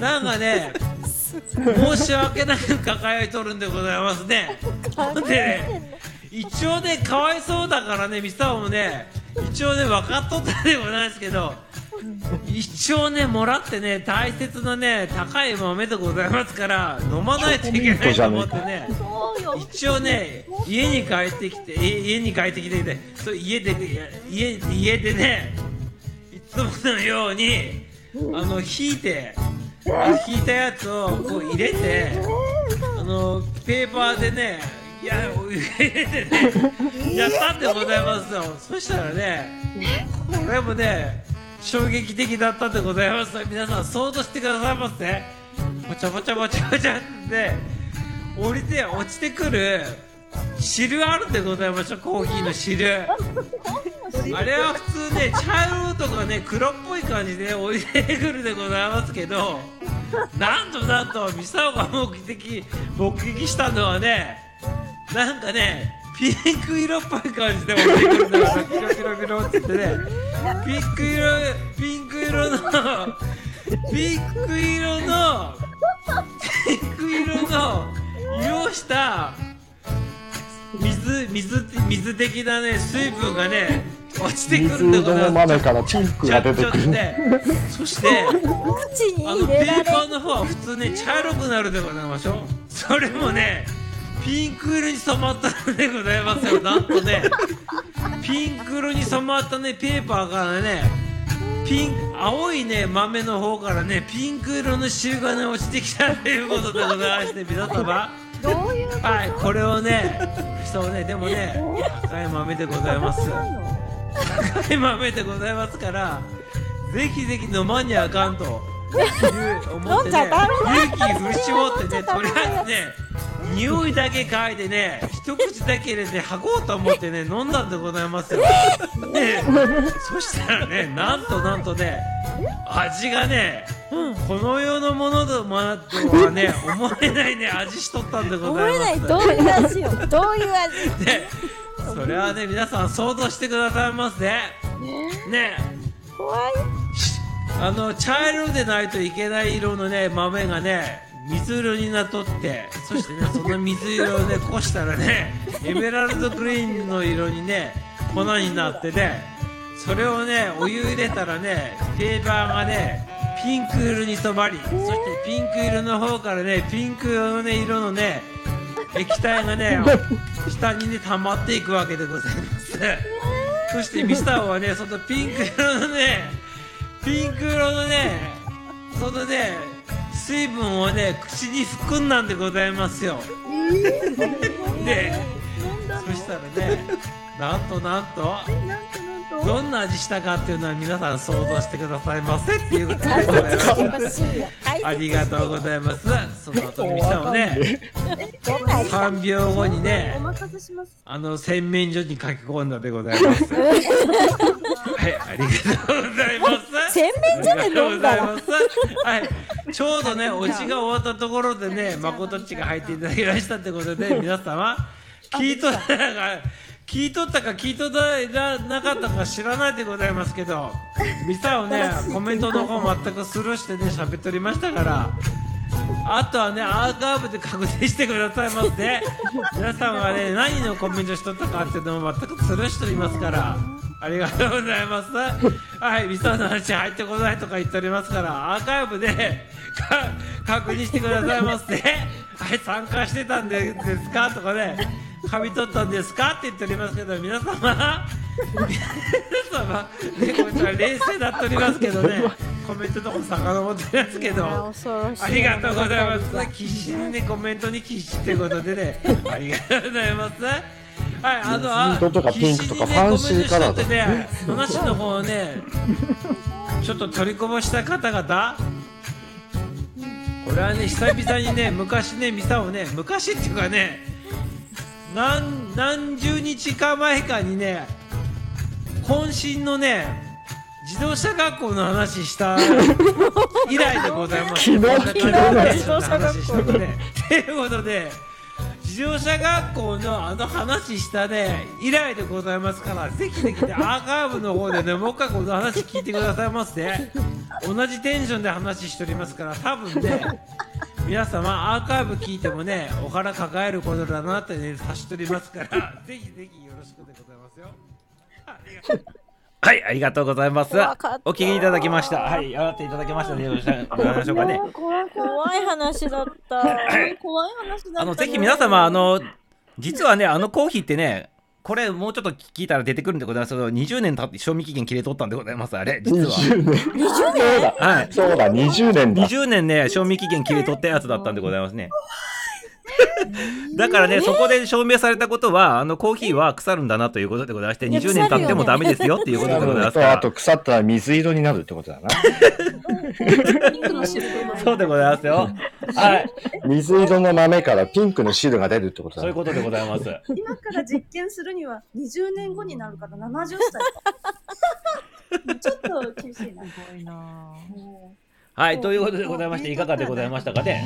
Speaker 1: なんかね申し訳なく輝いとるんでございますね。でね一応ねかわいそうだからねミサオもね一応ね分かっとったでございますけど一応ねもらってね大切なね高い豆でございますから飲まないといけないと思ってね一応ね家に帰ってきて家に帰ってきてねそう家で家でねのようにあの引いて引いたやつをこう入れてあのペーパーでねいや入れてねやったんでございますよ。そしたらねこれもね衝撃的だったんでございます皆さん想像してくださいませねもちゃもちゃもちゃもちゃって降りて落ちてくる汁あるでございましょコーヒーの汁。あれは普通ね茶色とかね黒っぽい感じで降りてくるでございますけどなんとなんとミサオが目的目撃したのはねなんかねピンク色っぽい感じで降りてくるんだからピロピロピロって言ってねピンク色ピンク色のピンク色のピンク色の色をした水水水的なね水分がね落ちてくるんで
Speaker 3: 水色の
Speaker 1: ございます
Speaker 3: 豆からピンクが出てくる。
Speaker 1: ねそして
Speaker 4: 口に
Speaker 1: あのペーパーの方は普通ね茶色くなるでございましょう。それもねピンク色に染まったのでございますよ。なんとねピンク色に染まったねペーパーからねピン青いね豆の方からねピンク色の汁がね落ちてきたということでございまして皆様
Speaker 4: どういう
Speaker 1: はいこれをねそうねでもね高い豆でございます。高い豆でございますからぜひぜひ飲まにゃあかんという思ってね勇気振り絞ってねとりあえずね匂いだけ嗅いでね一口だけ入れて吐こうと思ってね飲んだんでございますよ、ね、そしたらねなんとなんとね味がね、この世のものとはね思えないね味しとったんでご
Speaker 4: 思
Speaker 1: ざいます。
Speaker 4: えない。どういう味よ？どういう味？
Speaker 1: でそれはね皆さん想像してくださいませね。
Speaker 4: 怖い。
Speaker 1: しあの茶色でないといけない色のね豆がね水色になとってそしてねその水色をねこしたらねエメラルドグリーンの色にね粉になってねそれをねお湯入れたらねペーパーがねピンク色に染まりそしてピンク色の方からねピンク色のね色のね液体がね下にね溜まっていくわけでございます。そしてミスターはねそのピンク色のねピンク色のねそのね水分をね口に含んだんでございますよでそしたらねなんとなんとどんな味したかっていうのは皆さん想像してくださいませっていうことでございます ありがとうございますその後ミサをね 3秒後にね。あの洗面所に書き込んだでございます。はい、ありがとうございます。
Speaker 4: 洗面所で飲んだら。
Speaker 1: はい、ちょうどね、おじが終わったところでね、誠っちが入っていただきましたってことで、皆様、聞いとったか、聞いとったか聞いとったなかったか知らないでございますけど、ミサをね、コメントの方全くスルーしてね、喋っておりましたから、あとはね、アーカイブで確認してくださいませ。皆さんがね、何のコメントしとったかっていうのも全くスルーしておりますから、ありがとうございます。はい、ミサの話入ってこないとか言っておりますから、アーカイブで確認してくださいませ。はい、参加してたんでですか？とかね、紙取ったんですか？って言っておりますけど、皆様、皆様、ね、こちら冷静になっておりますけどね、コメントの方遡ってますけど、ありがとうございます。必死にね、コメントに必死ってことでね、ありがとうございます。はい、あと
Speaker 3: とかピンクとか
Speaker 1: 必死にね
Speaker 3: ファンシーカラー
Speaker 1: とってね、話の方をね、ちょっと取りこぼした方々、これはね、久々にね、昔ね、ミサをね、昔っていうかね、何何十日か前かにね、渾身のね、自動車学校の話した以来でございます。
Speaker 3: 昨日昨日
Speaker 1: 感じで話したのね。ということで、自動車学校のあの話したね、以来でございますから、ぜひぜひね、アーカイブの方でね、もう一回この話聞いてくださいませ。同じテンションで話しておりますから、多分ね、皆様アーカイブ聞いてもね、お腹抱えることだなってね、察しておりますから、ぜひぜひよろしくでございますよ。ありがとうはい、ありがとうございます。お聞きいただきました。はい、やっていただきましたね。よろしくお願いしょうかね。
Speaker 4: 怖い話だった
Speaker 2: 怖い話だったね。
Speaker 1: あの、ぜひ皆様、あの、実はね、あのコーヒーってね、これもうちょっと聞いたら出てくるんでございますけど、20年経って賞味期限切れとったんでございます、あれ、実は。
Speaker 3: 20年？そうだ。
Speaker 1: はい。
Speaker 3: そうだ、20年だ。
Speaker 1: 20年ね、賞味期限切れとったやつだったんでございますね。だからね、そこで証明されたことは、あのコーヒーは腐るんだなということでございまして、
Speaker 4: いや
Speaker 1: 20年経ってもダメですよっていうことでございますから。
Speaker 3: あと腐ったら水色になるってことだな。
Speaker 2: ピンクの汁が
Speaker 1: そうでございますよ。はい。
Speaker 3: 水色の豆からピンクの汁が出るってことだな。
Speaker 1: そういうことでございます。
Speaker 2: 今から実験するには20年後になるから70歳 ちょっと厳しいな。
Speaker 5: すごいな
Speaker 2: も
Speaker 1: はい、ということでございまして、いかがでございましたかね。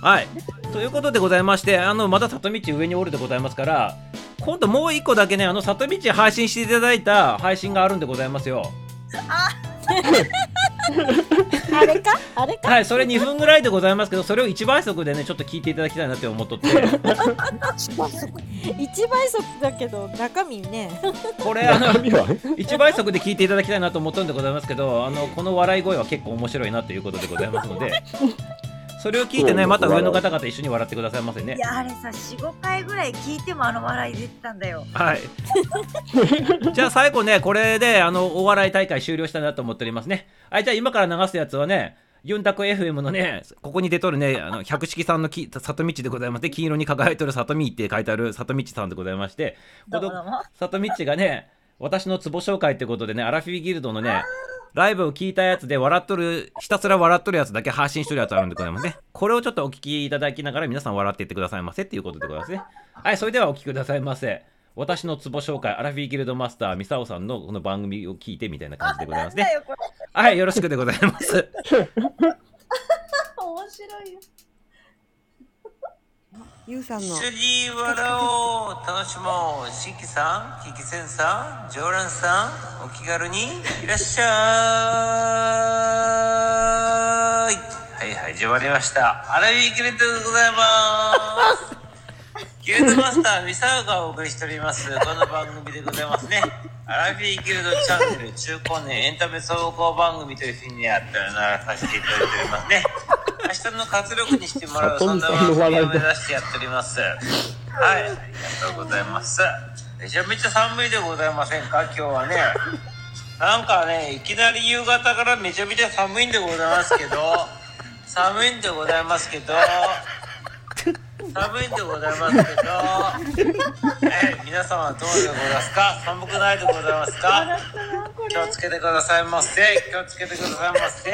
Speaker 1: はい。ということでございまして、あの、また里道上におるでございますから、今度もう一個だけね、あの、里道配信していただいた配信があるんでございますよ。
Speaker 4: あ れか？あれか？
Speaker 1: はい、それ2分ぐらいでございますけど、それを1倍速でね、ちょっと聞いていただきたいなって思っとって、
Speaker 4: 一倍速だけど中身ね。
Speaker 1: これ、あの、
Speaker 3: 中身は
Speaker 1: ？1倍速で聞いていただきたいなと思ったんでございますけど、あの、この笑い声は結構面白いなということでございますので、それを聞いてね、また上の方々一緒に笑ってくださいませね
Speaker 6: い。やあれさ45回ぐらい聞いてもあの笑い出てたんだよ
Speaker 1: はい。じゃあ最後ね、これであのお笑い大会終了したいなと思っておりますね。はい、じゃあ今から流すやつはね、ユンタク FM のね、ここに出とるね、あの百式さんのき里道でございまして、金色に輝いとる里見って書いてある里道さんでございまして、この
Speaker 6: どうもどうも
Speaker 1: 里道がね、私のツボ紹介ってことでね、アラフィフギルドのね、ライブを聞いたやつで笑っとる、ひたすら笑っとるやつだけ配信しとるやつあるんでございますね。これをちょっとお聞きいただきながら皆さん笑っていってくださいませっていうことでございますね。はい、それではお聞きくださいませ。私のツボ紹介、アラフィーギルドマスター、ミサオさんのこの番組を聞いてみたいな感じでございますね。はい、よろしくでございます。
Speaker 2: う 面白いよ。
Speaker 5: ゆうさんの
Speaker 7: 一緒に笑おう楽しもう新規さん、キキセンさん、常連さん、お気軽にいらっしゃいはいはい、始まりました。アラビーギルドでございます。ギルドマスター、ミサウがお送りしております。この番組でございますね。アラビーギルドチャンネル中高年エンタメ総合番組というふうにやってならさせていただいておりますね。明日の活力にしてもらう、そんな番組を目指してやっております。はい、ありがとうございます。めちゃめちゃ寒いでございませんか、今日はね。なんかね、いきなり夕方からめちゃめちゃ寒いんでございますけど、寒いんでございますけど、寒いんでございますけど、え皆様どうでございますか？寒くないでございますか？気をつけてくださいませ。気をつけてくださいませ。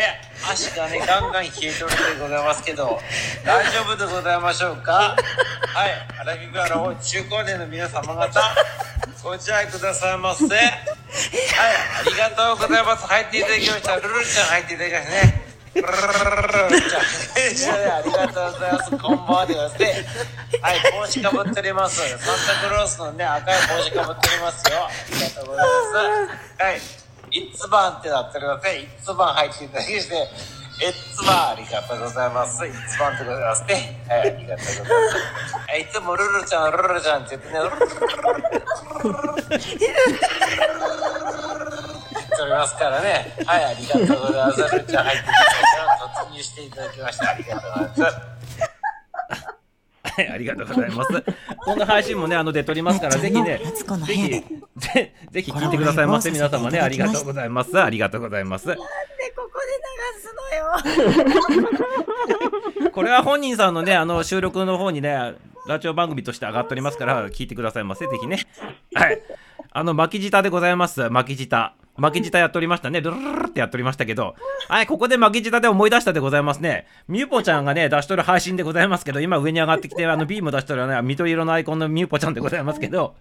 Speaker 7: 足がね、ガンガン冷えとるでございますけど、大丈夫でございましょうか？はい、荒木からの中高年の皆様方、ご自愛くださいませ。はい、ありがとうございます。入っていただきました。ルルちゃん入っていただきましたね。ルルルルルルちゃん。ありがとうございます。こんばんはでございます。はい、帽子かぶっております。サンタクロースのね、赤い帽子かぶっておりますよ。ありがとうございます。はい。一つ番ってなっておりますね。一つ番入っていただきまして、一つ番ありがとうございます。一つ番でございますね。はい、ありがとうございます。はいいつもルルちゃん、ルルちゃんって言ってね、ておりますからね。はい、ありがとうございます。ルルちゃん入っていただき突入していただきまして、ありがとうございます。
Speaker 1: はい、ありがとうございます。この配信もね、あの出とりますから、ぜひね、ぜひぜぜひ聞いてくださいませ、皆様ね、ありがとうございます。ありがとうございます。
Speaker 6: でここで流すのよ
Speaker 1: これは本人さんのね、あの収録の方にね、ラジオ番組として上がっておりますから、聞いてくださいませ、ぜひね。はい。あの、巻き舌でございます。巻き舌。巻き舌やっておりましたね。ルルルルルってやっておりましたけど、はい、ここで巻き舌で思い出したでございますね。みゆぽちゃんがね、出しとる配信でございますけど、今上に上がってきて、あの、ビーム出しとるね、緑色のアイコンのみゆぽちゃんでございますけど、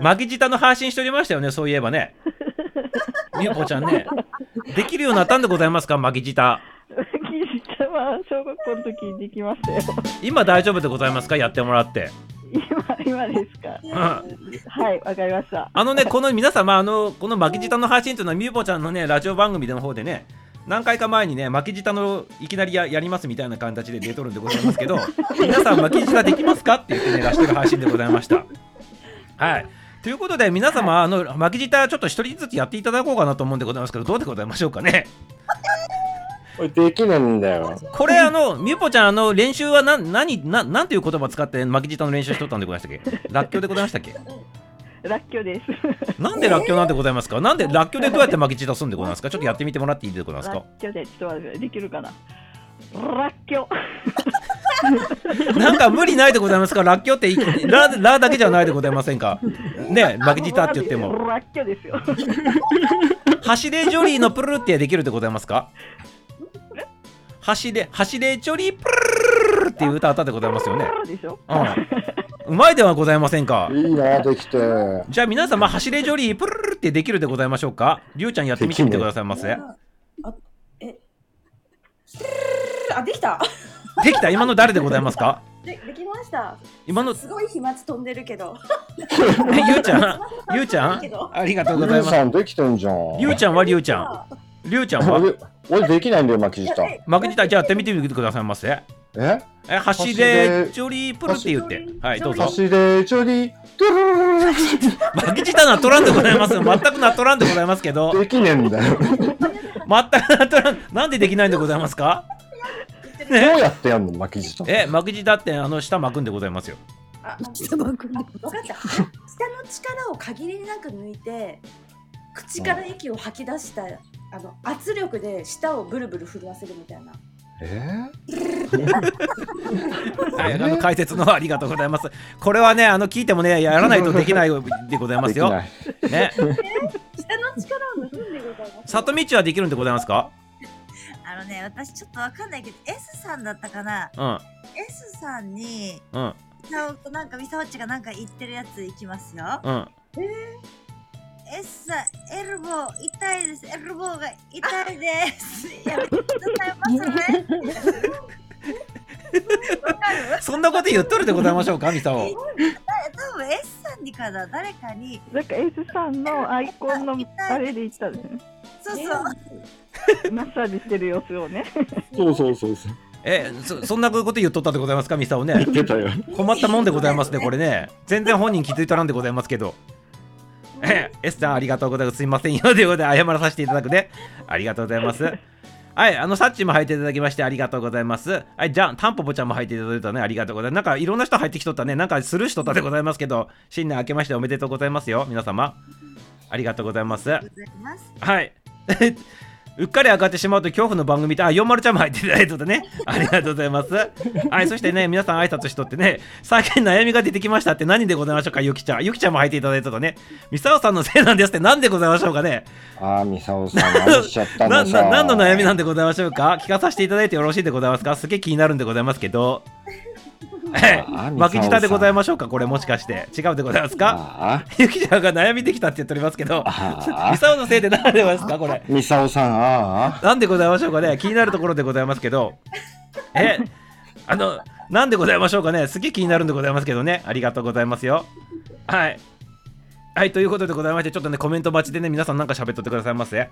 Speaker 1: 巻き舌の配信しておりましたよね、そういえばね。みゆぽちゃんね、できるようになったんでございますか、巻き舌。
Speaker 8: 聞いたは小学校の時にできましたよ。
Speaker 1: 今大丈夫でございますか？やってもらって。
Speaker 8: 今、今ですか？
Speaker 1: うん
Speaker 8: はい、わかりました。
Speaker 1: あのね、この皆様、あの、この巻き舌の配信というのは、みゆぽちゃんのね、ラジオ番組の方でね、何回か前にね、巻き舌のいきなりややりますみたいな形で出とるんでございますけど、皆さん巻き舌できますか？って言ってね、出してる配信でございました。はい。ということで、皆様、あの、巻き舌ちょっと一人ずつやっていただこうかなと思うんでございますけど、どうでございましょうかね？
Speaker 3: これできないんだよ。
Speaker 1: これ、あの、みゆぽちゃん、あの、練習はな、何、な、なんていう言葉使って巻き舌の練習しとったんでございましたっけ？らっきょうでございましたっけ？
Speaker 8: らっきょうです。
Speaker 1: なんでらっきょうなんでございますか？なんでらっきょうでどうやって巻き舌すんでございますか？ちょっとやってみてもらっていいでございます
Speaker 8: ら
Speaker 1: か
Speaker 8: っきょうで、ちょっと待って、できるかな。らっきょう。
Speaker 1: なんか無理ないでございますか、らっきょうっていララだけじゃないでございませんか？ね、負けじたって言っても。
Speaker 8: ラッキョですよ。
Speaker 1: 走れジョリーのプルルってできるでございますか？走れ、走れジョリープルルルっていう歌あったでございますよね。
Speaker 8: でしょ。
Speaker 1: うん。うまいではございませんか。
Speaker 3: いいな、できて。
Speaker 1: じゃあ皆様、走れジョリープルルルってできるでございましょうかりゅうちゃんやってみてみてくださいませ。
Speaker 2: あえあできた
Speaker 1: できた今の誰でございますか
Speaker 2: でできました
Speaker 1: 今の、
Speaker 2: すごい飛沫飛んでるけど
Speaker 1: ゆうちゃんゆうちゃんありがとうございます。りゅうちゃんはりゅうちゃん。りゅうちゃんは？
Speaker 3: 俺、俺できないんだよ、巻き舌。
Speaker 1: 負けじたじゃあやってみてみてくださいませ。
Speaker 3: え？
Speaker 1: え、走れジョリープルって言って。はい、どうぞ。
Speaker 3: 走れ、ちょり、ドゥルルルルル
Speaker 1: 負けじたなっとらんでございます。全くなっとらんでございますけど。
Speaker 3: できねえんだよ。
Speaker 1: 全くなっとらん。なんでできないんでございますか？
Speaker 3: どうやってやんの、巻き舌。
Speaker 1: え、巻き舌ってあの下巻くんでございますよ。
Speaker 2: あ下巻くんで分かった下の力を限りなく抜いて口から息を吐き出したあの圧力で舌をブルブル震わせるみたいな
Speaker 3: え
Speaker 1: はい、あの解説のありがとうございます。これはね、あの聞いてもね、やらないとできないでございますよ。ね。
Speaker 2: 下の力を抜くんでございます？
Speaker 1: 里道はできるんでございますか？
Speaker 6: あのね、私ちょっとわかんないけど、S さんだったかな？
Speaker 1: うん。
Speaker 6: ?S さんに、
Speaker 1: うん。
Speaker 6: ミサオとなんかミサオチがなんか言ってるやついきますよ。
Speaker 1: うん。
Speaker 6: S さん、エルボー痛いです。エルボーが痛いです。やめてくださいますね。
Speaker 1: そんなこと言っとるでございましょうか、ミサオ。
Speaker 6: 多分 S さんにかな、誰かに。
Speaker 8: なんか S さんのアイコンのあれで言ったんですね。
Speaker 6: そうそう。
Speaker 8: マッサージしてる様子をね。
Speaker 3: そうそうそうそう。
Speaker 1: えそ、そんなこと言っとったでございますか、ミサオね。
Speaker 3: 出たよ。
Speaker 1: 困ったもんでございますね、これね。全然本人気づいとらんでございますけど。え、S さんありがとうございます。すいませんよ。ということで、謝らさせていただくね。ありがとうございます。はい、あの、サッチも入っていただきましてありがとうございます。はい、じゃあ、タンポポちゃんも入っていただいたね。ありがとうございます。なんか、いろんな人入ってきとったね。なんか、スルーしとったでございますけど、新年明けましておめでとうございますよ。皆様。ありがとうございます。
Speaker 6: ございます。
Speaker 1: はい。うっかり上がってしまうと恐怖の番組って、あ、4丸ちゃんも入っていただいてたね。ありがとうございます。はい、そしてね、皆さん挨拶しとってね、最近悩みが出てきましたって何でございましょうか、ゆきちゃん。ゆきちゃんも入っていただいてたね。ミサオさんのせいなんですって何でございましょうかね。
Speaker 3: あー、ミサオさん、何しちゃった
Speaker 1: な、
Speaker 3: のさ。
Speaker 1: な、何の悩みなんでございましょうか聞かさせていただいてよろしいでございますかすげえ気になるんでございますけど。え
Speaker 3: あ
Speaker 1: 負け舌でございましょうか？これもしかして。違うでございますか？
Speaker 3: あ
Speaker 1: ゆきちゃんが悩みできたって言っておりますけど、
Speaker 3: あ
Speaker 1: ミサオのせいで何でございますか？これ。
Speaker 3: ミサオさん、ああ。
Speaker 1: なんでございましょうかね？気になるところでございますけど。え、あの、なんでございましょうかね？すげえ気になるんでございますけどね。ありがとうございますよ。はい。はい、ということでございまして、ちょっとね、コメント待ちでね、皆さんなんか喋っとってくださいませ。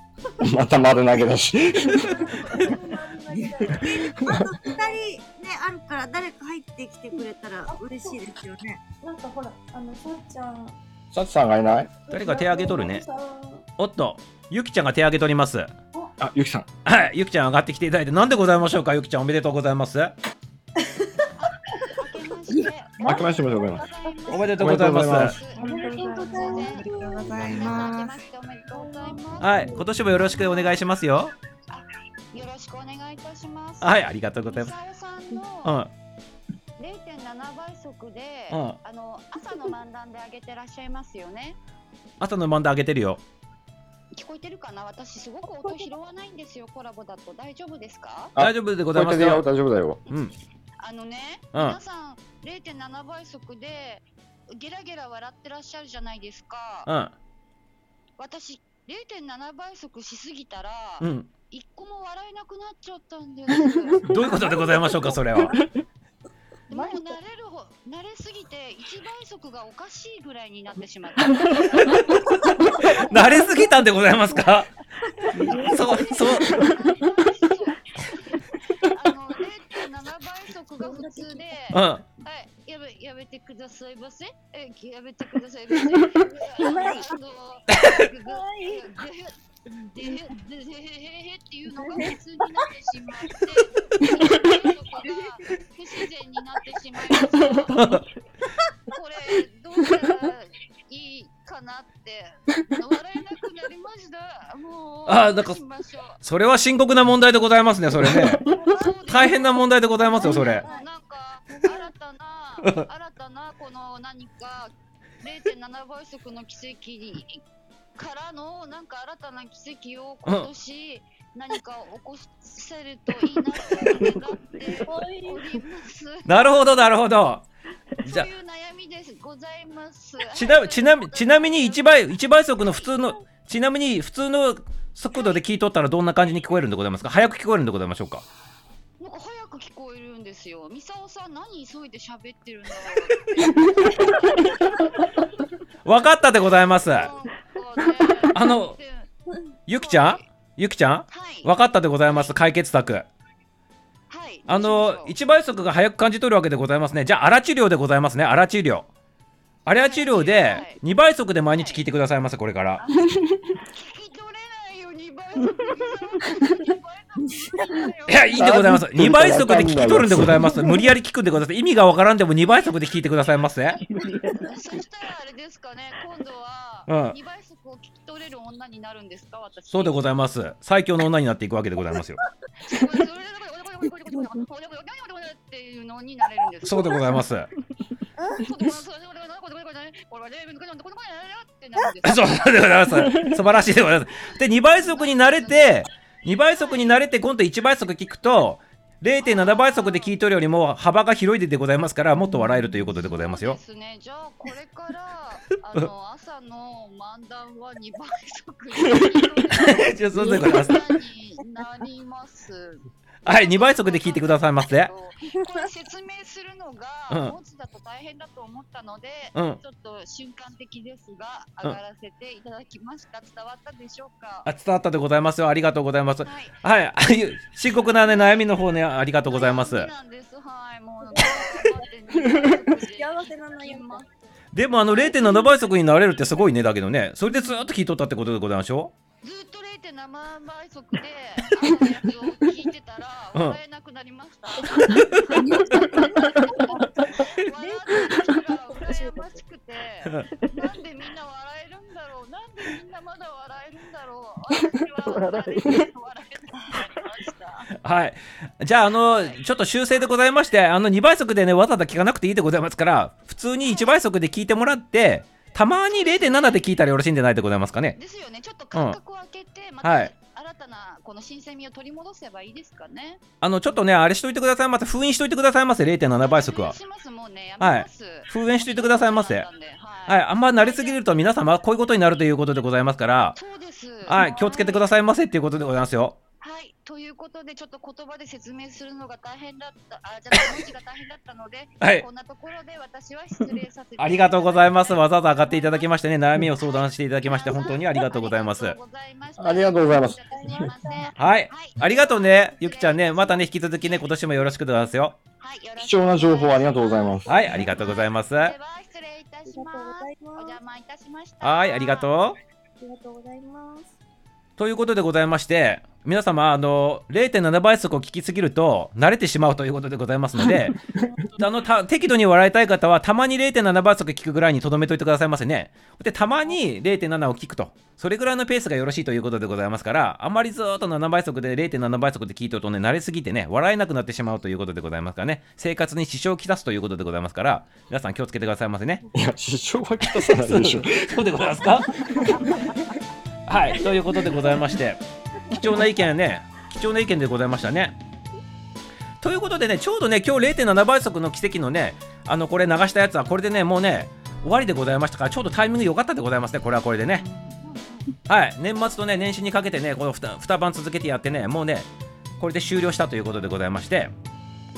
Speaker 3: また丸投げだし。
Speaker 6: あと二人ね、あるから誰か入ってきてくれたら嬉しいですよね。
Speaker 2: なんかほらあのさっちゃん
Speaker 3: サチさんがいない？
Speaker 1: 誰か手挙げとるねおっと、ゆきちゃんが手挙げとります。
Speaker 3: あ、ゆきさん。
Speaker 1: はい、ゆきちゃん上がってきていただいて、なんでございましょうか？ゆきちゃんおめでとうございます。
Speaker 3: 明けましておめでとうございます。
Speaker 1: おめでとうございます。
Speaker 5: おめでとうございます。おめでとうございます。
Speaker 1: はい、今年もよろしくお願いしますよ。
Speaker 9: よろしくお願いいたします。
Speaker 1: はい、ありがとうございます。
Speaker 9: さん
Speaker 1: うん
Speaker 9: の0.7倍速で、
Speaker 1: うん
Speaker 9: あの朝の漫談で上げてらっしゃいますよね。
Speaker 1: 朝の漫談上げてるよ。
Speaker 9: 聞こえてるかな？私すごく音拾わないんですよ、コラボだと。大丈夫ですか？
Speaker 3: あ
Speaker 1: 大丈夫でございますよ。
Speaker 3: 大丈夫だよ。
Speaker 1: うん。
Speaker 9: あのね、
Speaker 1: うん
Speaker 9: 皆さん0.7倍速でゲラゲラ笑ってらっしゃるじゃないですか。
Speaker 1: うん。
Speaker 9: 私0.7倍速しすぎたら、
Speaker 1: うん。
Speaker 9: 一個も笑えなくなっちゃったんです。
Speaker 1: どういうことでございましょうか、それは。
Speaker 9: もう慣れるほ慣れすぎて一倍速がおかしいぐらいになってしまった。
Speaker 1: 慣れすぎたんでございますか？そう、そう。
Speaker 9: あの0.7倍速が普通で、
Speaker 1: うん。
Speaker 9: はい、やめやめてくださいませ。え、やめてくださいませ。あの、あのででででっていうのが普通になってしまって、不自然になってしまいました。これどうしたらいいかなって笑えなくなりました。もう
Speaker 1: あなんかそれは深刻な問題でございますね、それね。大変な問題でございますよそれ
Speaker 9: なんか新たな新たなこの何か0.7倍速の奇跡にからのなんか新たな奇跡を今年何か起こせるといいなと願っております。
Speaker 1: なるほどなるほどじゃ
Speaker 9: そういう悩みですございます。
Speaker 1: ちなちなみちなみに1倍一倍速の普通のちなみに普通の速度で聞いとったらどんな感じに聞こえるんでございますか？早く聞こえるんでございましょうか？
Speaker 9: なんか早く聞こえるんですよ。ミサオさん何急いで喋ってるんだ
Speaker 1: 分 かったでございます
Speaker 9: ろう。
Speaker 1: あのゆきちゃん？ゆきちゃん？
Speaker 9: はい。
Speaker 1: 分かったでございます解決策。
Speaker 9: はい。
Speaker 1: あの1倍速が早く感じ取るわけでございますね。じゃあ荒治療でございますね荒治療。あれは治療で2倍速で毎日聞いてくださいませこれから
Speaker 9: 聞き取れないよ2倍速。
Speaker 1: いやいいでございます。2倍速で聞き取るんでございます。無理やり聞くんでございます。意味がわからんでも2倍速で聞いてくださいませ
Speaker 9: そしたらあれですかね、今度は
Speaker 1: うん。
Speaker 9: 2倍速を聞き取れる女になるんですか、私。
Speaker 1: そうでございます。最強の女になっていくわけでございますよ。
Speaker 9: っていうのになれるんです
Speaker 1: そうでございます そうでございます素晴らしいでございますで2倍速に慣れて2倍速に慣れて今度1倍速聞くと0.7倍速で聞い取るよりも幅が広いでございますからもっと笑えるということでございますよ
Speaker 9: ですね。じゃあこれからあの朝の漫談は2倍速に
Speaker 1: じゃあそうでございます
Speaker 9: になります。
Speaker 1: はい2倍速で聞いてくださいませ。
Speaker 9: これ説明するのが
Speaker 1: うん。
Speaker 9: 文字だと大変だと思ったので、
Speaker 1: うん。
Speaker 9: ちょっと瞬間的ですが
Speaker 1: うん。
Speaker 9: 上がらせていただきました。伝わったでしょうか？
Speaker 1: あ伝わったでございますよ。ありがとうございます。はい、ああい。う 深刻なね悩みの方ねありがとうございます。
Speaker 9: なんです。はい、もう
Speaker 2: 幸せな悩み。
Speaker 1: でもあの0.7倍速になれるってすごいねだけどね。それでずーっと聞いとったってことでございましょ
Speaker 9: ずっと0.7倍速で あのやつを聞いてたら
Speaker 1: うん
Speaker 9: 笑えなくなりました。笑ってる人が羨ましくて、なんでみんな笑えるんだろう、なんでみんなまだ笑えるんだろう、私は笑えなくなりました。
Speaker 1: はい。じゃあ、あの、ちょっと修正でございまして、あの、2倍速でね、わざわざ聞かなくていいでございますから、普通に1倍速で聞いてもらって、たまに0.7で聞いたらよろしいんじゃないでございますかね。
Speaker 9: ですよね、ちょっと間隔を空けて、ま
Speaker 1: はい
Speaker 9: た新たなこの新鮮味を取り戻せばいいですかね。
Speaker 1: あの、ちょっとね、あれしといてくださいませ。封印しといてくださいませ、0.7倍速は。
Speaker 9: しますもうね、やめ
Speaker 1: はい
Speaker 9: ます。。
Speaker 1: 封印しといてくださいませ。はい。あんま慣れすぎると皆様、こういうことになるということでございますから、はい。気をつけてくださいませっていうことでございますよ。
Speaker 9: はい、ということで、ちょっと言葉で説明するのが大変だった、あ、じゃあ、文字が大変だったので、
Speaker 1: はい
Speaker 9: こんなところで私は失礼させて
Speaker 1: ありがとうございます。わざわざ上がっていただきましてね、悩みを相談していただきまして、本当にありがとうございます。
Speaker 3: ありがとうございます。
Speaker 1: はい。ありがとうね、ゆきちゃんね。またね、引き続きね、今年もよろしくでございますよ。
Speaker 3: 貴重な情報ありがとうございます。
Speaker 1: はい、ありがとうございます。は
Speaker 9: 失礼いたします。お邪魔いたしました。
Speaker 1: い、ありがとう。
Speaker 2: ありがとうございます。
Speaker 1: ということでございまして、皆様、あの、0.7倍速を聞きすぎると、慣れてしまうということでございますので、あの、た適度に笑いたい方は、たまに0.7倍速聞くぐらいにとどめといてくださいませね。で、たまに0.7を聞くと。それぐらいのペースがよろしいということでございますから、あんまりずーっと7倍速で0.7倍速で聞いてるとね、慣れすぎてね、笑えなくなってしまうということでございますからね、生活に支障をきたすということでございますから、皆さん気をつけてくださいませね。
Speaker 3: いや、支障はきたさないでしょ。
Speaker 1: そうでございますか？はい、ということでございまして、貴重な意見ね、貴重な意見でございましたね。ということでね、ちょうどね、今日0.7倍速の奇跡のね、あのこれ流したやつは、これでね、もうね、終わりでございましたから、ちょうどタイミング良かったでございますね、これはこれでね。はい、年末とね、年始にかけてね、この 2, 2晩続けてやってね、もうね、これで終了したということでございまして、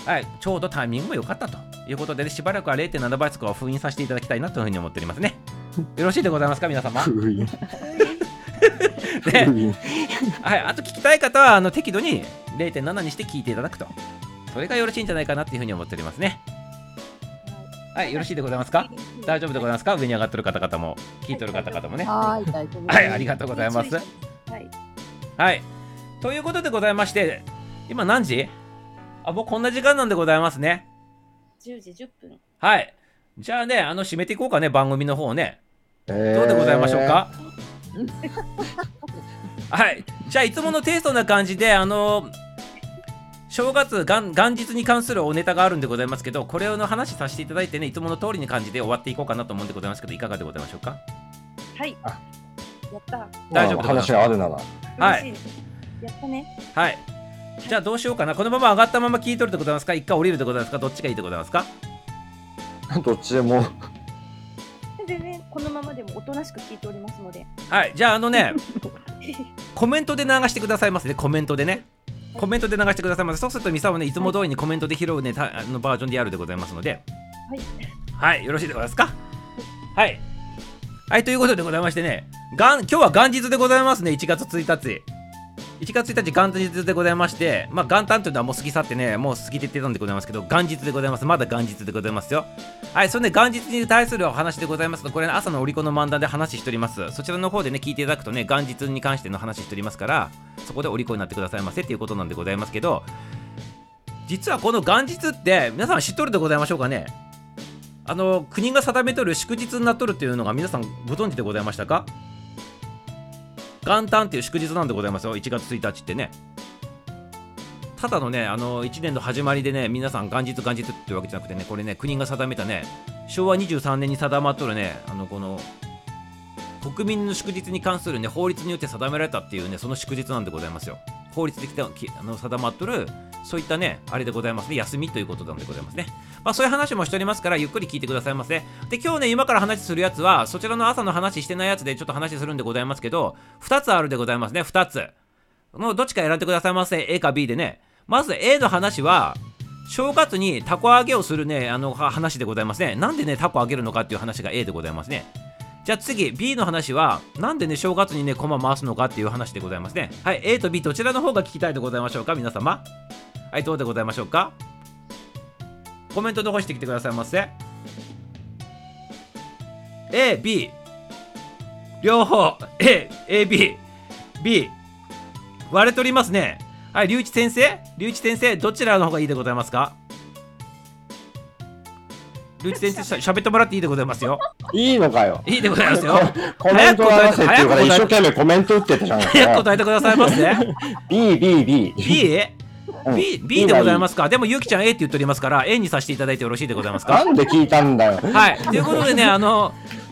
Speaker 1: はい、ちょうどタイミングも良かったということで、ねしばらくは0.7倍速を封印させていただきたいなというふうに思っておりますね。よろしいでございますか、皆様？はい、あと聞きたい方はあの適度に0.7にして聞いていただくと。それがよろしいんじゃないかなっていうふうに思っておりますね。はい、よろしいでございますか？大丈夫でございますか？上に上がってる方々も、聞いてる方々もね。
Speaker 4: はい。
Speaker 1: はい、ありがとうございます。
Speaker 2: はい。
Speaker 1: はい。ということでございまして、今何時？あ、もうこんな時間なんでございますね。
Speaker 2: 10時10分。
Speaker 1: はい。じゃあね、あの、締めていこうかね、番組の方をね。
Speaker 3: ど
Speaker 1: どうでございましょうか、はい。じゃあ、いつものテイストな感じで、あの、正月元元日に関するおネタがあるんでございますけどこれの話させていただいてねいつもの通りに感じで終わっていこうかなと思うんでございますけどいかがでございましょうか？
Speaker 2: はい。
Speaker 3: あ
Speaker 2: やった。
Speaker 1: 大丈夫
Speaker 3: 話があるなら。
Speaker 1: はい。
Speaker 2: やったね。
Speaker 1: はいじゃあどうしようかなこのまま上がったまま聞いとるでございますか？一回降りるでございますか？どっちがいいでございますか？
Speaker 3: どっちでも。
Speaker 2: 全然このままでもおとなしく聞いておりますので。
Speaker 1: はいじゃああのね コメントで流してくださいませねコメントでね。コメントで流してくださいませそうするとミサはねいつも通りにコメントで拾うねたあのバージョンでやるでございますので。
Speaker 2: はい。
Speaker 1: はいよろしいでございますか？はい。はい。ということでございましてねがん今日は元日でございますね1月1日1月1日元日でございましてまあ元旦というのはもう過ぎ去ってねもう過ぎてってたんでございますけど元日でございます。まだ元日でございますよ。はいそれで元日に対するお話でございますとこれ、ね、朝のオリコの漫談で話しております。そちらの方でね聞いていただくとね元日に関しての話しておりますからそこでお利口になってくださいませっていうことなんでございますけど実はこの元日って皆さん知っとるでございましょうかね。あの国が定めとる祝日になっとるっていうのが皆さんご存知でございましたか？元旦っていう祝日なんでございますよ。1月1日ってね。ただのねあの1年の始まりでね皆さん元日元日ってわけじゃなくてねこれね国が定めたね昭和23年に定まっとるねあのこの国民の祝日に関するね法律によって定められたっていうねその祝日なんでございますよ。法律できたあの定まっとるそういったねあれでございますね。休みということなんでございますね。まあそういう話もしておりますからゆっくり聞いてくださいませ。で今日ね今から話するやつはそちらの朝の話してないやつでちょっと話するんでございますけど2つあるでございますね2つ。のどっちか選んでくださいませ。A か B でね。まず A の話は正月にタコ揚げをするねあの話でございますね。なんでねタコ揚げるのかっていう話が A でございますね。じゃあ次 B の話はなんでね正月にね駒回すのかっていう話でございますね。はい A と B どちらの方が聞きたいでございましょうか皆様。はいどうでございましょうか。コメント残してきてくださいませ。AB 両方。AAB B 割れとりますね。はい龍一先生？龍一先生どちらの方がいいでございますか？龍一先生しゃしゃべってもらっていいでございますよ。
Speaker 3: いいのかよ。
Speaker 1: いいでございますよ。
Speaker 3: コメント流せっていうから一生懸命コメント打ってたじゃない
Speaker 1: 早く答えてくださいませ
Speaker 3: B、B、B。
Speaker 1: B?
Speaker 3: うん。
Speaker 1: B, B でございますか？でもゆきちゃん A って言っておりますから A にさせていただいてよろしいでございますか？
Speaker 3: なんで聞いたんだよ。
Speaker 1: はい。ということでねあのゆ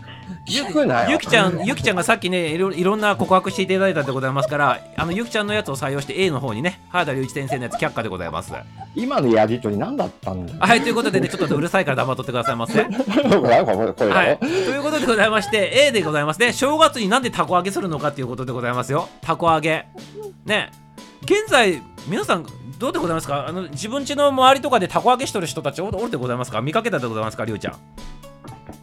Speaker 3: 聞くなよ。
Speaker 1: ゆきちゃんゆきちゃんがさっきねいろいろんな告白していただいたでございますからあのゆきちゃんのやつを採用して A の方にね原田龍一先生のやつ却下でございます。
Speaker 3: 今のやりとり何だったんだよ。
Speaker 1: はいということでねちょっとうるさいから黙っとってくださいませ はい、
Speaker 3: ろ
Speaker 1: ということでございまして A でございます。ね正月になんでたこ揚げするのかっていうことでございますよ。たこ揚げ。ね。現在皆さんどうでございますか？あの自分家の周りとかでたこ揚げしとる人たちおおるでございますか？見かけたでございますかりゅうちゃん？
Speaker 3: い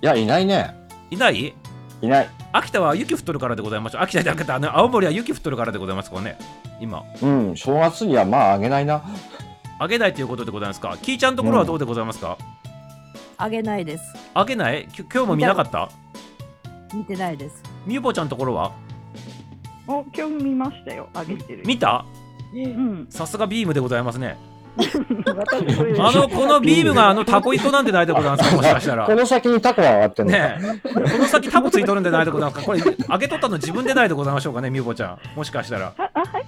Speaker 3: や、いないね。
Speaker 1: いない？
Speaker 3: いない。
Speaker 1: 秋田は雪降っとるからでございます秋田じゃなくてあの青森は雪降っとるからでございますかね今
Speaker 3: うん、正月にはまああげないな。
Speaker 1: あげないということでございますかきーちゃんのところはどうでございますか、
Speaker 10: あげないです。
Speaker 1: あげない？き今日も見なかった？
Speaker 10: 見てないです。
Speaker 1: みゆぽちゃんのところは？
Speaker 8: お、今日見ましたよ。あげてる。
Speaker 1: 見た？
Speaker 8: うん。
Speaker 1: さすがビームでございますねあのこのビームがあのタコ糸なんでないでございますか？もしかしたら。
Speaker 3: この先にタコが上がってんのか。
Speaker 1: ねえ。この先タコついとるんでないでございますか。これ開けとったの自分でないでございましょうかねみゆぽちゃん。もしかしたら。
Speaker 8: あ、あ、はい。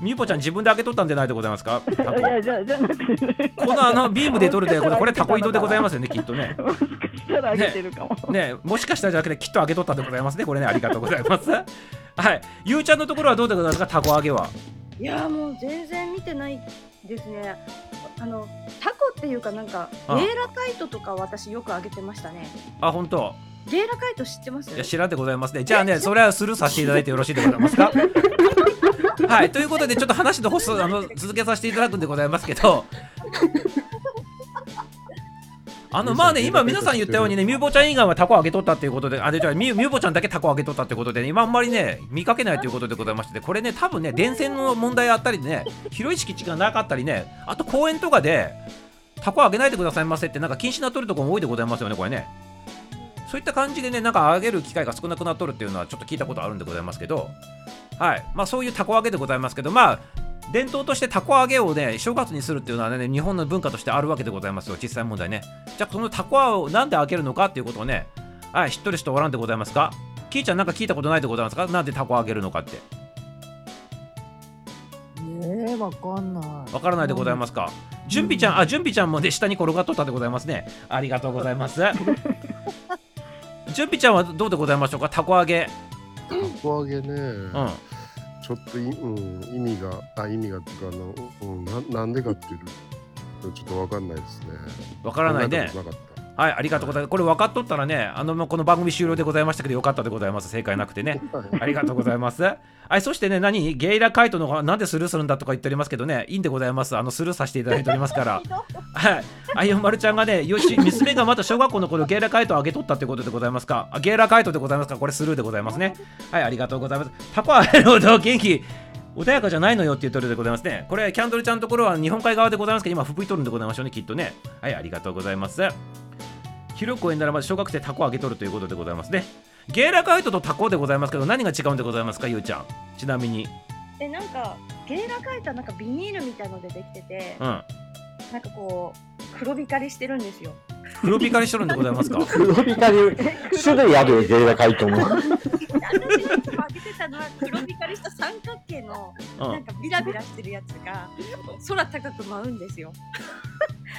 Speaker 1: みゆぽちゃん自分で開けとったんでないでございますか？タコ。
Speaker 8: いや、じゃ、じゃなくて。
Speaker 1: このあのビームで取るでこれ これタコ糸でございますよねきっとね。
Speaker 8: もしかしたらあげてるかも。
Speaker 1: ねえ。もしかしたらじゃなくてきっと開けとったでございますねこれねありがとうございます。はい。ゆうちゃんのところはどうでございますか？タコ揚げは。い
Speaker 2: やーもう全然見てないですね。あのタコっていうかなんかゲ
Speaker 1: あ
Speaker 2: ーラカイトとか私よくあげてましたね。
Speaker 1: あ本当。
Speaker 2: ゲーラカイト知ってます？
Speaker 1: いや知らんでございますね。じゃあねそれはスルーさせていただいてよろしいでございますか？はいということでちょっと話のホスあの続けさせていただくんでございますけどあのまあね今皆さん言ったようにねミューボちゃん以外はタコあげとったっていうことであでじゃあミューボちゃんだけタコあげとったってことで、ね、今あんまりね見かけないということでございましてこれね多分ね電線の問題あったりでね広い敷地がなかったりねあと公園とかでタコあげないでくださいませってなんか禁止なっとるところも多いでございますよねこれね。そういった感じでねなんかあげる機会が少なくなっとるっていうのはちょっと聞いたことあるんでございますけど。はい。まあそういうタコ揚げでございますけどまあ伝統としてタコ揚げをね正月にするっていうのはね日本の文化としてあるわけでございますよ実際問題ねじゃあこのタコをなんで揚げるのかっていうことをねはい知っとる人おらんでございますか？キーちゃんなんか聞いたことないでございますか？なんでタコ揚げるのかって
Speaker 10: えー、わかんない。
Speaker 1: わからないでございますか？準備ちゃん、あ、準備ちゃんもね、下に転がっとったでございますね。ありがとうございます。準備ちゃんはどうでございましょうか、たこ揚げ。
Speaker 11: たこ揚げね、
Speaker 1: うん。
Speaker 11: ちょっとい、うん、意味が、あ、意味がっていうか、あの、うん、ななんでかっていうのちょっとわかんないですね。
Speaker 1: わからないね
Speaker 11: なかった
Speaker 1: はい、ありがとうございます。これ分かっとったらね、あの、もうこの番組終了でございましたけど、よかったでございます。正解なくてね。ありがとうございます。はい、そしてね、何？ゲイラカイトの方なんでスルーするんだとか言っておりますけどね、いいんでございます。あの、スルーさせていただいておりますから。はい。あいよまるちゃんがね、よし、娘がまた小学校の頃ゲイラカイトをあげとったってことでございますか？あゲイラカイトでございますか？これスルーでございますね。はい、ありがとうございます。タコ揚げるほど元気。穏やかじゃないのよって言ってるでございますね。これ、キャンドルちゃんのところは日本海側でございますけど、今、吹雪いとるんでございましょうね、きっとね。はい、ありがとうございます。広く公園ならまず小学生タコあげとるということでございますね。ゲイラカイトとタコでございますけど、何が違うんでございますか、ゆうちゃん。ちなみに。
Speaker 2: えなんかゲイラカイトはなんかビニールみたいのでできてて、
Speaker 1: うん。
Speaker 2: なんかこう黒光りしてるんですよ。
Speaker 1: 黒光りしとるんでございますか？
Speaker 3: 黒光り、種類あるよ、ゲイラカイトも。
Speaker 2: 私がいつもあげてたのは黒光りした三角形のなんかビラビラしてるやつが空高く舞うんですよ。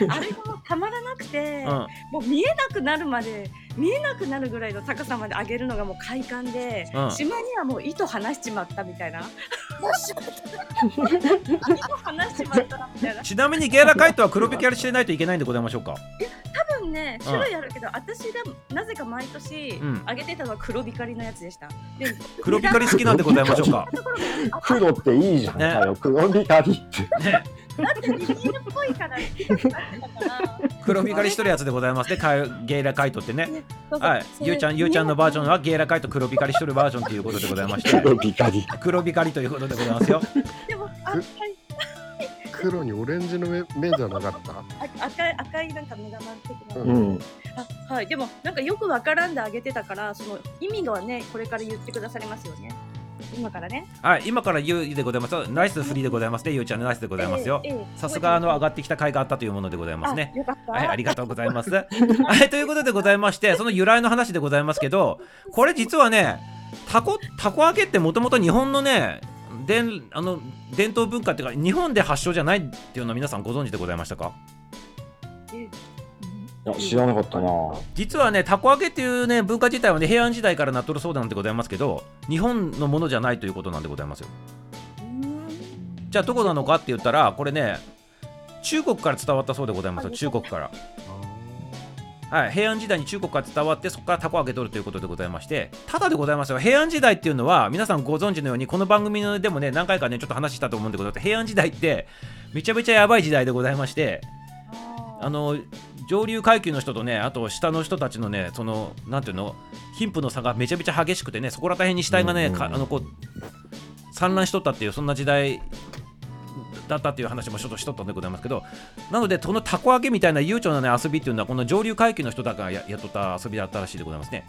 Speaker 2: あれがもうたまらなくて、もう見えなくなるまで見えなくなるぐらいの高さまで上げるのがもう快感で、
Speaker 1: うん
Speaker 2: 島にはもう糸離しちまったみたいな。糸離しちまったなみたいな。
Speaker 1: ちなみにゲイラカイトは黒光りしてないといけないんでございましょうか？
Speaker 2: 多分ね種類あるけど、私がなぜか毎年
Speaker 1: うん
Speaker 2: あげてたのは黒光りのやつでした。で
Speaker 1: 黒光り好きなんでございましょうか？
Speaker 3: 黒っていいじゃんかよ、黒光りって。
Speaker 2: だってビニールっぽいから。
Speaker 1: 黒光りしとるやつでございますね、かいゲイラカイトってね。はい、ゆうちゃん、ゆうちゃんのバージョンはゲイラカイト黒光りしとるバージョンということでございまして。
Speaker 3: 黒光り。
Speaker 1: 黒光りということでございますよ。
Speaker 2: でもあはい。
Speaker 11: 黒にオレンジの目目じゃなかった？
Speaker 2: あ赤い赤いなんか目玉的な、
Speaker 11: うん。
Speaker 2: あはい。でもなんかよくわからんであげてたからその意味がねこれから言ってくださりますよね今からね
Speaker 1: はい、今から言うでございます。ナイスフリーでございますね、ゆうちゃん、ナイスでございますよ。さすがあの上がってきた甲斐があったというものでございますね。
Speaker 2: あよかった
Speaker 1: はい、ありがとうございます。はい、ということでございまして、その由来の話でございますけど、これ実はね、タコ、タコ揚げってもともと日本のね、伝あの伝統文化っていうか、日本で発祥じゃないっていうのは皆さんご存知でございましたか？
Speaker 3: いや、知らなかったな。
Speaker 1: 実はね、たこ揚げっていうね、文化自体はね、平安時代からなっとるそうなんでございますけど、日本のものじゃないということなんでございますよ。じゃあ、どこなのかって言ったら、これね、中国から伝わったそうでございますよ、中国から。はい、平安時代に中国から伝わって、そこからたこ揚げ取るということでございまして、ただでございますよ、平安時代っていうのは、皆さんご存知のように、この番組でもね、何回かね、ちょっと話したと思うんでございます。平安時代って、めちゃめちゃやばい時代でございまして、あの上流階級の人とね、あと下の人たちのね、その、なんていうの、貧富の差がめちゃめちゃ激しくてね、そこら辺に死体がね、かあのこう散乱しとったっていう、そんな時代だったっていう話もちょっとしとったんでございますけど、なので、このたこ揚げみたいな悠長な、ね、遊びっていうのは、この上流階級の人だからややっとった遊びだったらしいでございますね。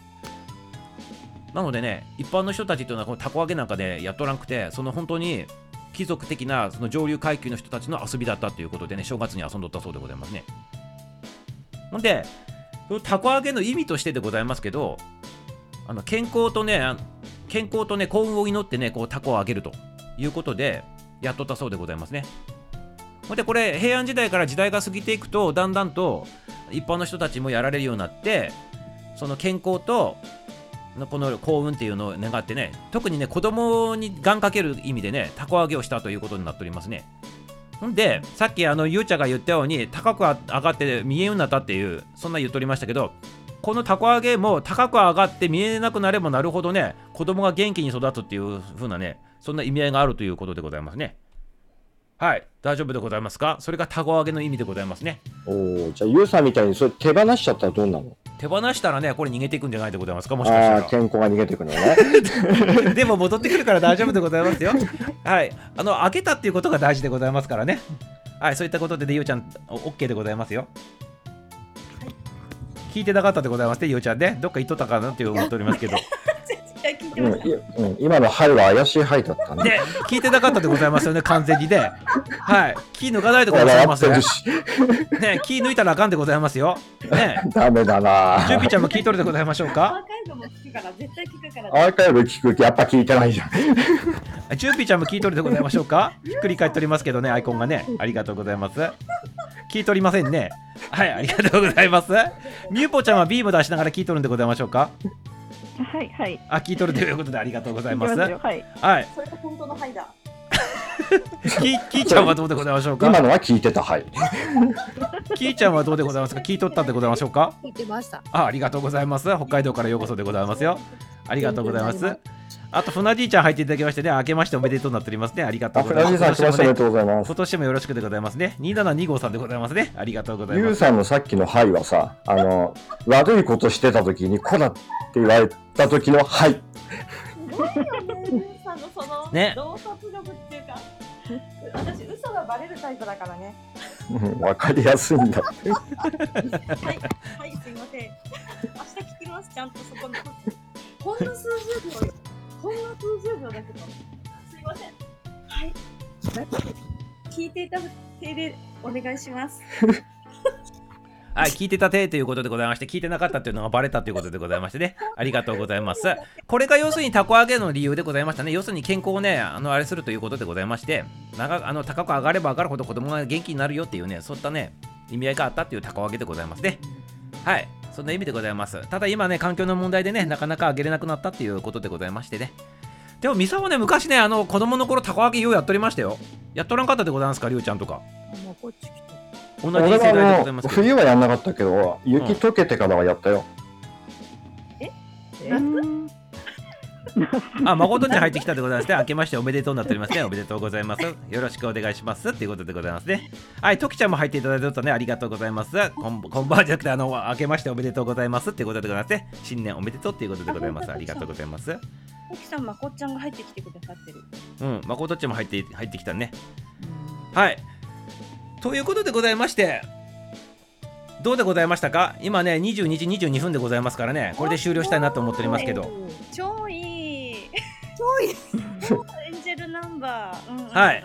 Speaker 1: なのでね、一般の人たちっていうのは、このたこ揚げなんかでやっとらんくて、その本当に貴族的なその上流階級の人たちの遊びだったということでね、正月に遊んどったそうでございますね。ほんで、たこ揚げの意味としてでございますけど、あの健康とね、健康とね、幸運を祈ってね、こう、たこを揚げるということで、やっとったそうでございますね。ほんで、これ、平安時代から時代が過ぎていくと、だんだんと一般の人たちもやられるようになって、その健康と、この幸運っていうのを願ってね、特にね、子供に願かける意味でね、たこ揚げをしたということになっておりますね。で、さっきあのゆうちゃんが言ったように、高く上がって見えんようになったっていう、そんな言っとりましたけど、このたこ揚げも高く上がって見えなくなればなるほどね、子供が元気に育つっていう風なね、そんな意味合いがあるということでございますね。はい、大丈夫でございますか？それがたこ揚げの意味でございますね。
Speaker 3: おお、じゃあ、ユウさんみたいにそれ手放しちゃったらどうなの？
Speaker 1: 手放したらね、これ逃げていくんじゃないでございますかもしかしたら
Speaker 3: ああー、。健康が逃げてくのね。
Speaker 1: でも戻ってくるから大丈夫でございますよ。はい。あの、開けたっていうことが大事でございますからね。はい、そういったことで、ね、ゆうちゃん、お OK でございますよ。聞いてなかったでございますね、ゆうちゃんね。どっか行っとったかなって思っておりますけど。
Speaker 3: うんいうん、今のはいは怪しいはいだったね。
Speaker 1: で、聞いてなかったでございますよね、完全にね。はい、キー抜かないでくださいませ。
Speaker 3: 笑って
Speaker 1: ね、キー抜いたらあかんでございますよ。ね、
Speaker 3: ダメだな
Speaker 1: ジュンピちゃんも聞いとるでございましょう
Speaker 2: アー
Speaker 1: か。
Speaker 2: カイブも聞くから絶対聞くから
Speaker 3: アーカイブ聞くやっぱ聞いてないじゃん。
Speaker 1: ジュンピちゃんも聞いとるでございましょうか？ひっくり返っておりますけどね、アイコンがね、ありがとうございます。聞いとりませんね。はい、ありがとうございます。ミューポちゃんはビーム出しながら聞いとるんでございましょうか？
Speaker 8: はいはい。
Speaker 1: あ、聞いとるということでありがとうございます。
Speaker 8: いきますよはい。
Speaker 1: はい、
Speaker 2: それが本当のハイだ
Speaker 1: キキーちゃんはどうでございましょうか？
Speaker 3: 今のは聞いてた、はい。
Speaker 1: キーちゃんはどうでございますか？聞いとったんでございましょうか？
Speaker 10: 聞いてました。
Speaker 1: あ、ありがとうございます。北海道からようこそでございますよ。ありがとうございます。あと、船じいちゃん入っていただきましてね、明けましておめでとうになっておりますね。ありがと
Speaker 3: あ、
Speaker 1: うございます。
Speaker 3: フラジさん、来ましておめでとうございます。
Speaker 1: 今年もよろしくでございますね。2725さんでございますね。ありがとうござい
Speaker 3: ゆう
Speaker 1: ます。
Speaker 3: さんのさっきのはいはさ、あの、悪いことしてた時に、こらって言われた時のはい。
Speaker 2: すごいよねルンさんのその
Speaker 1: ね
Speaker 2: 洞察力っていうか私嘘がバレるタイプだからね。
Speaker 3: うんわかりやすいんだ。
Speaker 2: はいはいすいません。明日聞きますちゃんとそこの。ほんの数十秒よ。ほんの数十秒だけど。すいません。はい。聞いていた手でお願いします
Speaker 1: はい、聞いてたてということでございまして、聞いてなかったというのがバレたということでございましてね。ありがとうございます。これが要するにたこ揚げの理由でございましたね。要するに健康をね、あの、あれするということでございまして、長あの高く上がれば上がるほど子供が元気になるよっていうね、そういったね、意味合いがあったっていうたこ揚げでございますね。はい。そんな意味でございます。ただ今ね、環境の問題でね、なかなか上げれなくなったっていうことでございましてね。でも、ミサはね、昔ね、あの、子供の頃、たこ揚げようやっとりましたよ。やっとらんかったでございますか、りゅうちゃんとか。
Speaker 10: もうこっち来。
Speaker 1: 同じ
Speaker 3: 俺
Speaker 1: 世代でございますけど。
Speaker 3: 冬はやんなかったけど、雪溶けてからはやったよ。
Speaker 1: あ、誠に入ってきたでございますね。明けましておめでとうになっておりますね。おめでとうございます。よろしくお願いします。ということでございますね。はい、トキちゃんも入っていただいてるとね、ありがとうございます。こんこんばんはじゃなくて、あの、明けましておめでとうございます。っていうことでございますね。新年おめでとうっていうことでございます。ありがとうございます。
Speaker 2: 奥さんまこっちゃんが入ってきてくださってる
Speaker 1: うん、誠っちも入って入ってきたね。はい。ということでございまして、どうでございましたか？今ね、22時22分でございますからね、これで終了したいなと思っておりますけど。
Speaker 2: 超いい超いいエンジェルナンバー、うんうん、
Speaker 1: はい。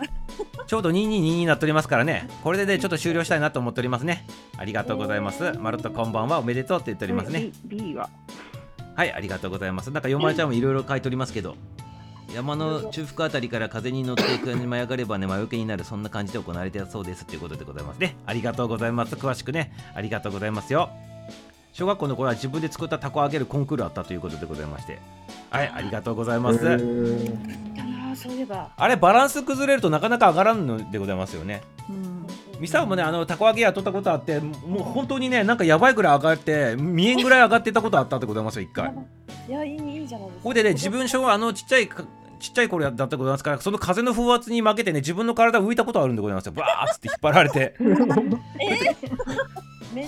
Speaker 1: ちょうど2222になっておりますからね、これでね、ちょっと終了したいなと思っておりますね。ありがとうございます。まるっとこんばんは、おめでとうって言っておりますね。
Speaker 8: B, B は。
Speaker 1: はい、ありがとうございます。なんか、よまちゃんもいろいろ書いておりますけど、山の中腹あたりから風に乗っていくに舞い上がればね、魔除けになる、そんな感じで行われていたそうですということでございますね。ありがとうございます。詳しくね、ありがとうございますよ。小学校の頃は自分で作ったタコを揚げるコンクールあったということでございまして、はい、ありがとうございます。
Speaker 2: そういえば
Speaker 1: あれ、バランス崩れるとなかなか上がらんのでございますよね。ミサオもね、あの、たこ揚げやっとったことあって、もう本当にね、なんかやばいぐらい上がって、見えんぐらい上がってたことあったってございますよ、一回。
Speaker 2: いやいいいいじゃないですか
Speaker 1: ここでね、自分小あのちっちゃいかちっちゃい頃だったことなんですから、その風の風圧に負けてね、自分の体浮いたことあるんでございますよ。バーッつって引っ張られて。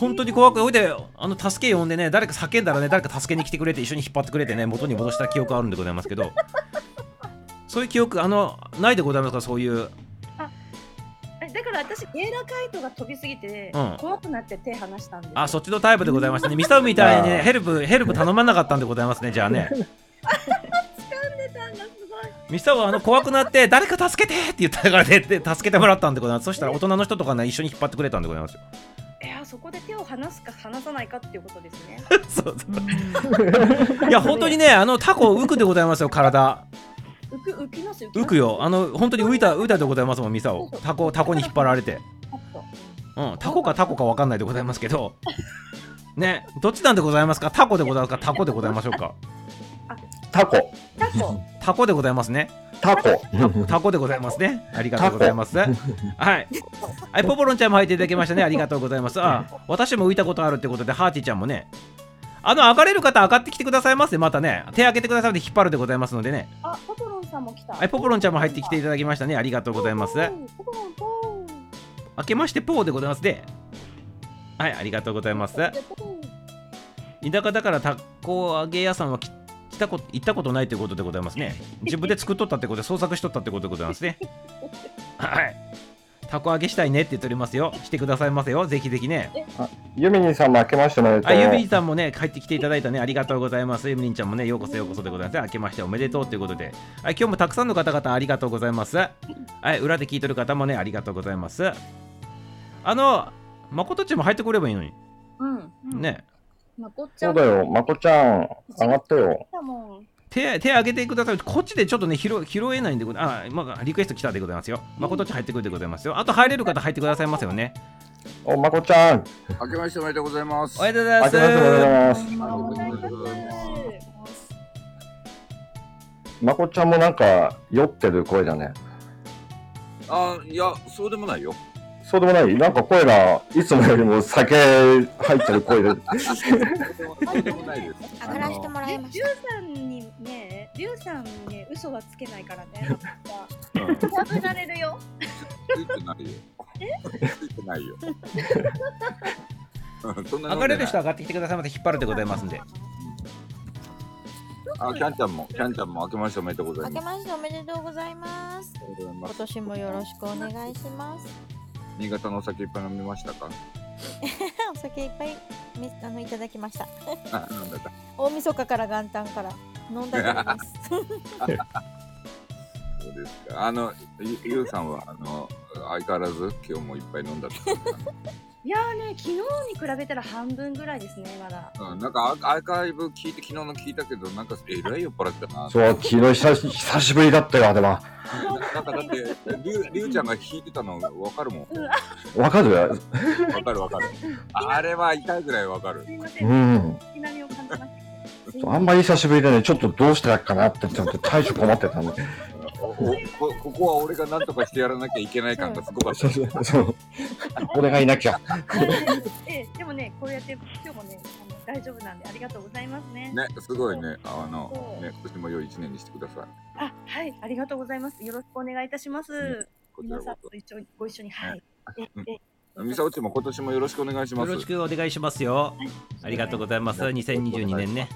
Speaker 1: 本当に怖くて、ほいで、あの助け呼んでね、誰か叫んだらね、誰か助けに来てくれて、一緒に引っ張ってくれてね、元に戻した記憶あるんでございますけど、そういう記憶、あの、ないでございますか、そういう。
Speaker 2: えだから私ゲイラカイトが飛びすぎて、
Speaker 1: うん
Speaker 2: 怖くなって手離したんです
Speaker 1: あ、そっちのタイプでございましたね。ミサオみたいにね、ヘルプ、ヘルプ頼まなかったんでございますね、じゃあね。
Speaker 2: 掴んでたんだすごい
Speaker 1: ミサオはあの怖くなって、誰か助けてって言ったからで、で助けてもらったんでございます。そしたら大人の人とかね、一緒に引っ張ってくれたんでございますよ。
Speaker 2: いやそこで手を離すか離さないかっていうことですね
Speaker 1: そうそう。いや、本当にね、あの凧浮くでございますよ、体。
Speaker 2: 浮く浮きます浮きます
Speaker 1: 浮くよ。あの、本当に浮いた、浮いたでございますもん、ミサオ。タコ、タコに引っ張られて。うん、タコかタコかわかんないでございますけど。ね、どっちなんでございますか？タコでございますか？タコでございましょうか？
Speaker 3: タコ。
Speaker 2: タコ
Speaker 1: タコでございますね。
Speaker 3: タコ。
Speaker 1: タコでございますね。ありがとうございます。はい。はい、ポポロンちゃんも入っていただきましたね。ありがとうございます。あ、私も浮いたことあるってことで、ハーティちゃんもね。あの、上がれる方、上がってきてくださいませ。またね、手挙げてくださいで引っ張るでございますのでね。
Speaker 2: あポポロンさんも来た
Speaker 1: はい、ポポロンちゃんも入ってきていただきましたね。ありがとうございます。
Speaker 2: ポポロンポーン
Speaker 1: 明けましてポーでございますね。はい、ありがとうございます。田舎だからタコ揚げ屋さんはき来たこと行ったことないということでございますね。自分で作っとったってことで創作しとったってことでございますね。はい。たこ揚げしたいねって言っておりますよ。してくださいませよ。ぜひぜひね。
Speaker 3: ユミニさんも明けましておめでとう。
Speaker 1: あゆみりんさんもね帰ってきていただいたね。ありがとうございます。ゆみりんちゃんもねようこそようこそでございます。明けましておめでとうということで。はい今日もたくさんの方々ありがとうございます。はい裏で聞いてる方もねありがとうございます。あのまことっちも入ってくればいいのに。
Speaker 2: うん。
Speaker 1: ね。
Speaker 2: まこっちゃ。
Speaker 3: そうんだよ、まこちゃん、上がってよ。
Speaker 1: 手手挙げてくださいこっちでちょっとね拾拾えないんでござあ、まあ、リクエスト来たでございますよまことっち入ってくるでございますよあと入れる方入ってくださいますよね
Speaker 3: お、まこちゃん。
Speaker 12: 明けましておめでとうございます。
Speaker 1: おめでとうございます
Speaker 3: おめでとうございます。
Speaker 12: おめでとうございます。
Speaker 3: まこちゃんもなんか、酔ってる声だね。
Speaker 12: あ、いや、そうでもないよ。
Speaker 3: そうでもないなんか声が、いつもよりも酒入ってる声で。
Speaker 4: 上がらせてもらいまし
Speaker 2: リュウさんにね、リュウさんにね、嘘はつけないからね。
Speaker 12: うん
Speaker 2: 食べられるよ。
Speaker 12: ついてないよ。ついてないよ。
Speaker 1: 上がれる人上がってきてくださいませ引っ張るでございますんで
Speaker 12: あ、キャンちゃんも、キャンちゃんも明けましておめでとうござい
Speaker 4: 明け
Speaker 12: ます。
Speaker 4: ましておめでとうございます今
Speaker 12: ます。
Speaker 4: 年もよろしくお願いします
Speaker 12: 新潟のお酒いっぱい飲みましたか？
Speaker 4: お酒いっぱいみあのいただきました
Speaker 12: あ、なんだった。
Speaker 4: 大晦日から元旦から飲んだと思います
Speaker 12: そうですか。あの、ゆゆうさんは、あの、相変わらず今日もいっぱい飲んだって
Speaker 2: いやーね、昨日に比べたら半分ぐらいですね、まだ。
Speaker 12: な。うん、なんかアアーカイブ聞いて、昨日の聞いたけど、なんかえらい酔っ払ってたな。
Speaker 3: そう、昨日久し久しぶりだったよ、あれは。
Speaker 12: ななんかだって、りゅうりゅうちゃんが弾いてたのわかるもん。
Speaker 3: わかる？
Speaker 12: わかるわかる。あれは痛いぐらいわかる。
Speaker 3: うん。
Speaker 2: いきなりを感じました。
Speaker 3: あんまり久しぶりでね、ちょっとどうしたらいいかなって、ちょっと対処困ってたんで。
Speaker 12: こここは俺が何とかしてやらなきゃいけない感がすごかった。
Speaker 3: そうそうそう。俺がいなきゃ。
Speaker 2: ええ、でもね、こうやって今日もね、あの大丈夫なんでありがとうございますね。
Speaker 12: ね、すごいね。あの、ね、今年も良い一年にしてください。
Speaker 2: あ、はい、ありがとうございます。よろしくお願いいたします。皆さんと一緒にご一緒に、はい。え
Speaker 12: みさおちも今年もよろしくお願いします。
Speaker 1: よろしくお願いしますよありがとうございます2022年ね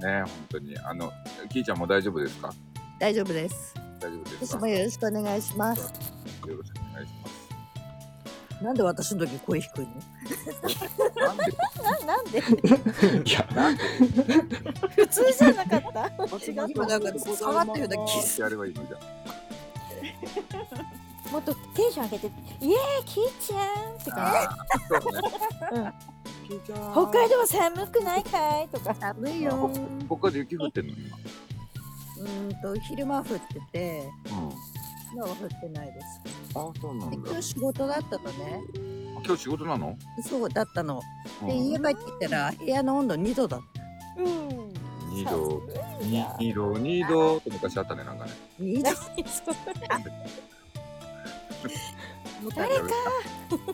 Speaker 12: ね、本当に。あの、きーちゃんも大丈夫ですか？
Speaker 13: 大丈夫です。
Speaker 12: 大丈夫ですか
Speaker 13: 私もよろしくお願いします。
Speaker 12: よろしくお願いします。
Speaker 13: なんで私の時声低いの？
Speaker 12: なんで？
Speaker 4: ななんで？
Speaker 3: いや、
Speaker 4: 普通じゃなかった？違う
Speaker 13: 今なんか下がってるような気
Speaker 12: ってやればいいのじゃん。
Speaker 4: もっとテンション上げてイエーイキーちゃんって感。じ、うん、北海道は寒くないかい？とか
Speaker 13: 寒いよ。
Speaker 12: ここで雪降ってんの今。
Speaker 13: うーんと昼間降ってて、
Speaker 12: うん。
Speaker 13: 今は降ってないです。
Speaker 12: あ、そうなんだ。
Speaker 13: で今日仕事だったのね。
Speaker 12: あ今日仕事なの？
Speaker 13: そうだったの。で
Speaker 12: うん
Speaker 13: 家帰ってきたら部屋の温度2度だった。
Speaker 4: うん
Speaker 12: 二度、に二度、二度って昔あったね、なんかね。
Speaker 13: 2度。
Speaker 4: 誰か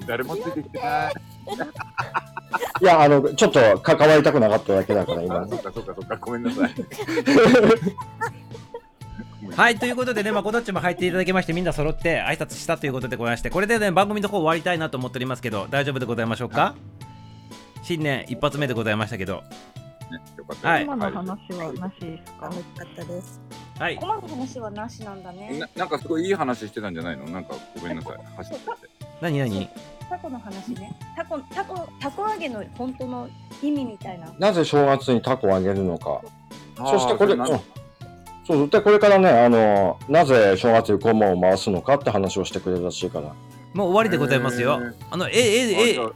Speaker 12: 誰もついてきてない。
Speaker 3: いや、あの、ちょっと関わりたくなかっただけだから、今
Speaker 12: あ、。そっかそっかそっか、ごめんなさい。
Speaker 1: はいということでねまこどっちも入っていただきましてみんな揃って挨拶したということでございましてこれでね番組の方終わりたいなと思っておりますけど大丈夫でございましょうか？新年一発目でございましたけど
Speaker 12: ね、よかった。
Speaker 1: はい
Speaker 8: 今の話はなしですか？
Speaker 13: 楽しかったです。
Speaker 1: はい
Speaker 2: コマの話はなしなんだね
Speaker 12: な。なんかすごいいい話してたんじゃないの？なんかごめんなさい。走ってて。
Speaker 1: 何？何
Speaker 2: タコの話ね。タコ、タコ、タコ揚げの本当の意味みたいな。
Speaker 3: なぜ正月にタコをあげるのか。そしてこれ、
Speaker 12: な
Speaker 3: うんそうでこれからね、あの、なぜ正月にコマを回すのかって話をしてくれるらしいから。
Speaker 1: もう終わりでございますよ。あの A,
Speaker 12: ゃ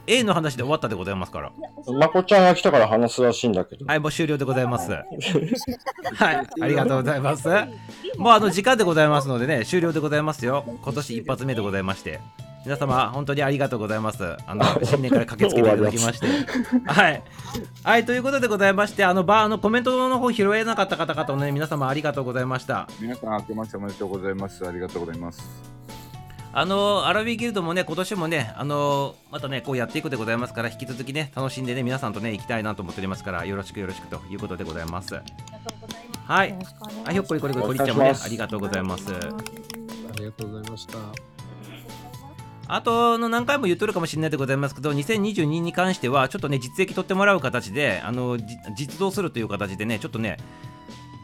Speaker 1: A, A の話で終わったでございますから。
Speaker 3: まこちゃんが来たから話すらしいんだけど。
Speaker 1: はいもう終了でございます。はいありがとうございます。もうあの時間でございますのでね終了でございますよ。今年一発目でございまして。皆様本当にありがとうございます。あの新年から駆けつけていただきまして。はい。はいということでございましてあのバーのコメントの方拾えなかった方々もね皆様ありがとうございました。
Speaker 12: 皆さん明けましておめでとうございます。ありがとうございます。
Speaker 1: あのアラビーギルドもね今年もねあのまたねこうやっていくでございますから引き続きね楽しんでね皆さんとね行きたいなと思っておりますからよろしくよろしくということでございます。はい。あひょっこりこりこりこりちゃんもねありがとうございます。
Speaker 11: ありがとうございました。
Speaker 1: あとの何回も言っとるかもしれないでございますけど2022に関してはちょっとね実績取ってもらう形であのじ実動するという形でねちょっとね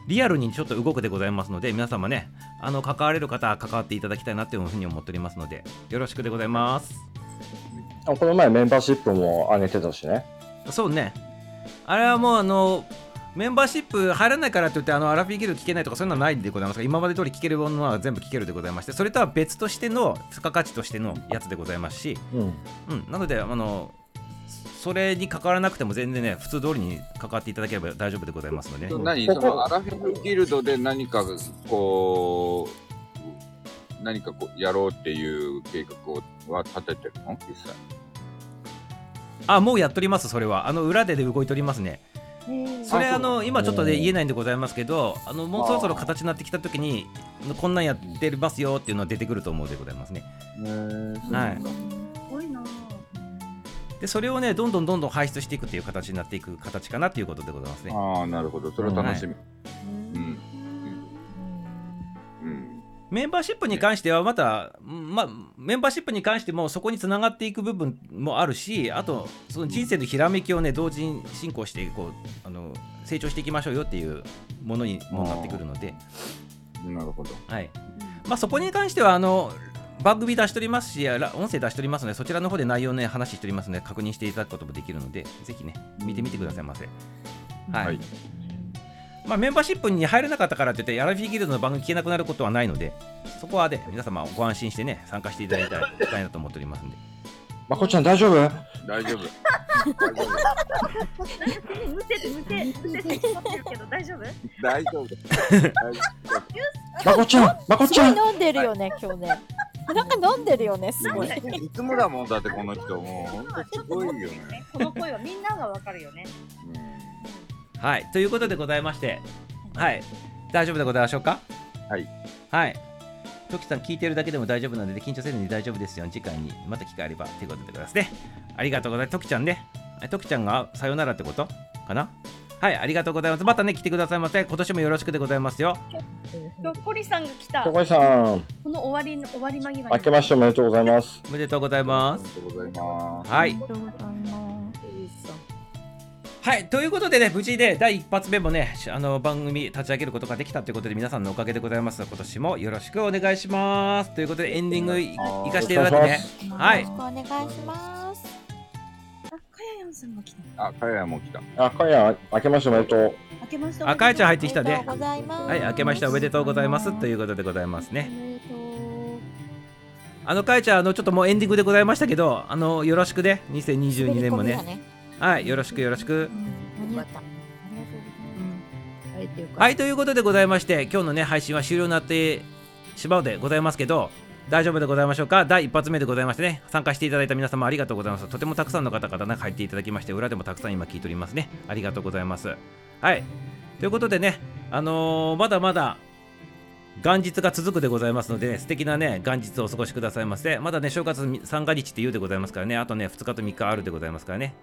Speaker 1: リアルにちょっと動くでございますので皆様ねあの関われる方は関わっていただきたいなというふうに思っておりますのでよろしくでございます
Speaker 3: あこの前メンバーシップも上げてたしね。
Speaker 1: そうねあれはもうあのメンバーシップ入らないからといってあのアラフィーギルド聞けないとかそういうのはないでございますが今まで通り聞けるものは全部聞けるでございましてそれとは別としての付加価値としてのやつでございますし、
Speaker 3: うん。
Speaker 1: うん、なのであのそれに関わらなくても全然ね普通通りに関わっていただければ大丈夫でございますので、ね、
Speaker 12: 何そのアラフィフギルドで何かこう何かこうやろうっていう計画をは立ててるの？実際。
Speaker 1: あもうやっとりますそれは。あの裏でで動いておりますね。それあの今ちょっとね言えないんでございますけどあのもうそろそろ形になってきた時にこんなんやってますよっていうのは出てくると思うでございますね。はいでそれをねどんどんどんどん排出していくっていう形になっていく形かなということでございますね。
Speaker 12: ああなるほど。それは楽しみ、
Speaker 1: はい
Speaker 12: うん。
Speaker 1: メンバーシップに関してはまた、まあ、メンバーシップに関してもそこにつながっていく部分もあるしあとその人生のひらめきをね同時に進行してこうあの成長していきましょうよっていうものにもなってくるので、
Speaker 12: なるほど。
Speaker 1: はい。まあ、そこに関してはあの番組出しておりますしら音声出しておりますのでそちらの方で内容ね話しておりますので確認していただくこともできるのでぜひね見てみてくださいませ。はい、まあ、メンバーシップに入れなかったからといってアラフィーギルドの番組聞けなくなることはないのでそこはね皆様ご安心してね参加していただきたいたいなと思っておりますんで。
Speaker 3: まこちゃん大丈夫？
Speaker 12: 大丈夫。
Speaker 2: むせてむせむせて引っ張ってるけど大丈夫？
Speaker 12: 大丈夫。
Speaker 3: まこちゃんまこちゃん。
Speaker 4: 飲んでるよね、今日ね。なんか飲んでるよね、すごい。
Speaker 12: いつもだもん。だってこの人もうほんとすごいよね。
Speaker 2: この声はみんながわかるよね。
Speaker 1: はい。ということでございまして。はい。大丈夫でございましょうか？
Speaker 12: はい。
Speaker 1: はい。トキさん聞いてるだけでも大丈夫なので緊張せずに大丈夫ですよ。次回にまた機会あればということでございますね。ありがとうございます。トキちゃんね。えトキちゃんがさよならってこと？かな？はいありがとうございます。またね来てくださいませ。今年もよろしくでございますよ。
Speaker 2: ひょっこりさんが来た。
Speaker 3: ひょっこりさん。
Speaker 2: この終わりの終わり間際。に
Speaker 3: 明けましておめでとうございます。
Speaker 1: おめでとうございます。
Speaker 12: ありがとうございます。
Speaker 1: はい。はいということでね無事で第一発目もねしあの番組立ち上げることができたということで皆さんのおかげでございます。今年もよろしくお願いします。ということでエンディングいいかしていただくね。はい。
Speaker 4: よろしくお願いします。
Speaker 2: あかややんさんが来た
Speaker 12: あかやも来た。
Speaker 3: あ、かや、明けましておめでとう。
Speaker 2: 明けまして
Speaker 1: あかえちゃん入ってきたね。
Speaker 4: おめでとうございます。
Speaker 1: はい明けましておめでとうございます。ということでございますね。あのかえちゃんあのちょっともうエンディングでございましたけどあのよろしくね。2022年もね。
Speaker 4: ね。
Speaker 1: はいよろしくよろしく。
Speaker 4: 間に合った。ありがとうございます。はい、というか。
Speaker 1: はいということでございまして今日のね配信は終了になってしまうでございますけど大丈夫でございましょうか？第一発目でございましてね参加していただいた皆様ありがとうございます。とてもたくさんの方々ね入っていただきまして裏でもたくさん今聞いておりますね。ありがとうございます。はい。ということでねあのーまだまだ元日が続くでございますので、ね、素敵なね元日をお過ごしくださいませまだね正月三が日って言うでございますからねあとね2日と3日あるでございますからね。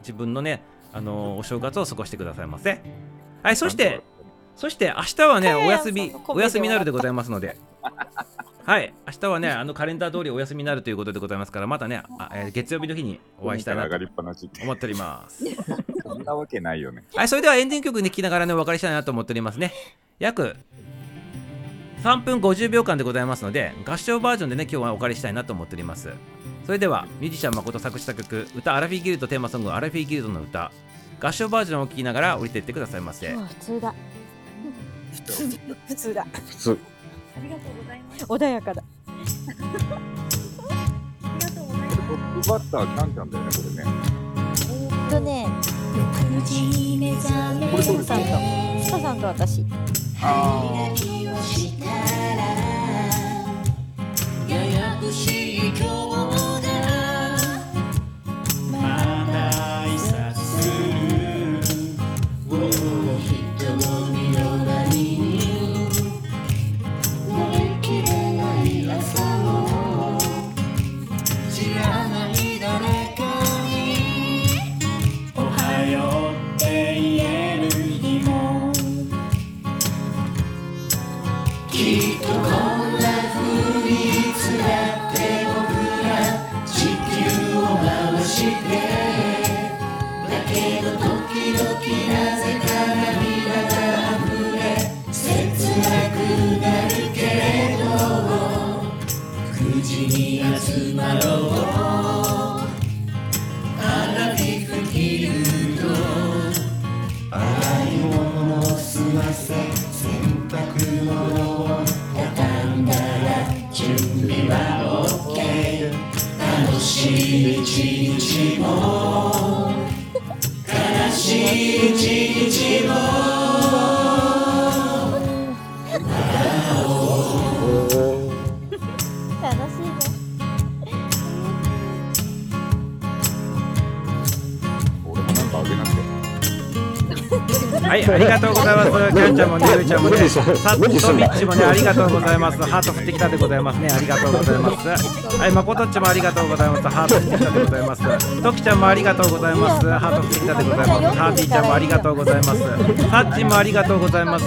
Speaker 1: 自分のねあのーお正月を過ごしてくださいませはいそしてそして明日はねお休みお休みになるでございますのではい明日はねあのカレンダー通りお休みになるということでございますからまたねあ、えー月曜日の日にお会いしたいなと思っております
Speaker 12: そんなわけないよね
Speaker 1: はい、それではエンディング曲に聴きながらね、お別れしたいなと思っておりますね。約3分50秒間でございますので、合唱バージョンでね、今日はお借りしたいなと思っております。それでは、ミュージシャン誠作詞作曲、歌アラフィーギルドテーマソング、アラフィーギルドの歌、合唱バージョンを聴きながら降りていってくださいませ。
Speaker 4: 普通だ。普通普通だ。
Speaker 3: 普通。
Speaker 2: ありがとうございます。
Speaker 4: 穏やかだ。
Speaker 12: トップバッターキャンキャンだよねこれね。
Speaker 4: えーっとね、コルコルさんと、スカさんと私。
Speaker 12: あ
Speaker 14: ややこしがとう
Speaker 1: ございます。キャンちゃんもね、ゆうちゃんもね、
Speaker 3: 無理する
Speaker 1: さっと
Speaker 3: 無理する
Speaker 1: みっちもね、ありがとうございます。ハート振ってきたでございます ね。ありがとうございます。はい、まことっちもありがとうございます。ハート振ってきたでございます。ときちゃんもありがとうございます。ハート振ってきたでございます。ハーティーちゃんもありがとうございます。さっちんもありがとうございます。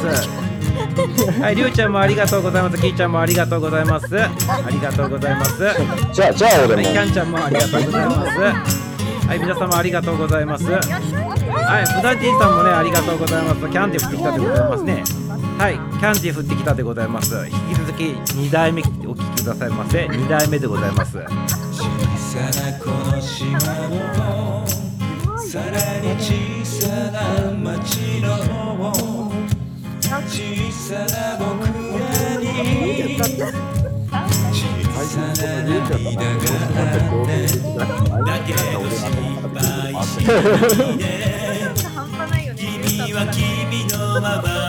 Speaker 1: はい、りゅうちゃんもありがとうございます。きーちゃんもありがとうございます。ありがとうございます。
Speaker 3: じゃあじゃあ俺も
Speaker 1: はい、キャンちゃんもありがとうございます。はい、皆様ありがとうございます。はい、ブダンティさんもね、ありがとうございます。キャンティ振ってきたでございますね。はい、キャンティ振ってきたでございます。引き続き2代目お聞きくださいませ。2代目でございます。
Speaker 14: 小さなこの島のさらに小さな町の小さな僕らにだけど心配 君は君のまま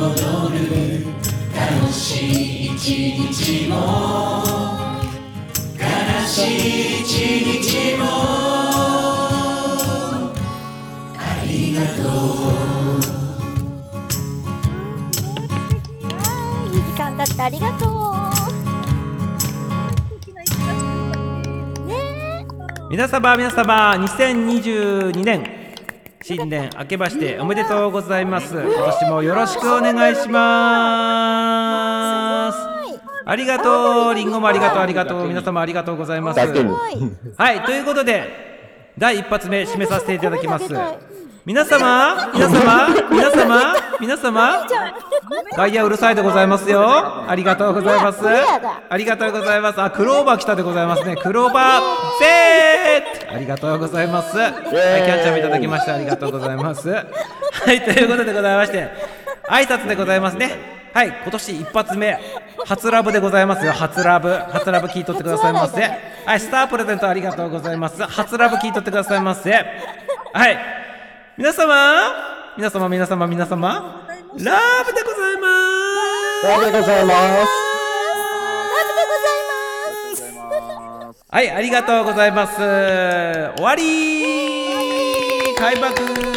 Speaker 14: 戻る楽しい一日も悲しい一日もありがとう
Speaker 4: いい時間だってありがとう。
Speaker 1: 皆様皆様2022年新年明けましておめでとうございます。今年もよろしくお願いします。ありがとうりんごもありがとうありがとう皆様ありがとうございます。はいということで第一発目締めさせていただきます皆様皆様皆様皆様。外野うるさいでございますよ。ありがとうございます。ありがとうございます。あクローバー来たでございますね。クローバーセーありがとうございます。はいキャンちゃんもいただきましてありがとうございます。はいということでございまして挨拶でございますね。はい今年一発目初ラブでございますよ。初ラブ。初ラブ聞いとってくださいませ。はいスタープレゼントありがとうございます。初ラブ聞いとってくださいませ。はい。皆様皆様皆様皆様ラブでございます。
Speaker 3: ラブでございます。
Speaker 1: はいありがとうございます。終わり開幕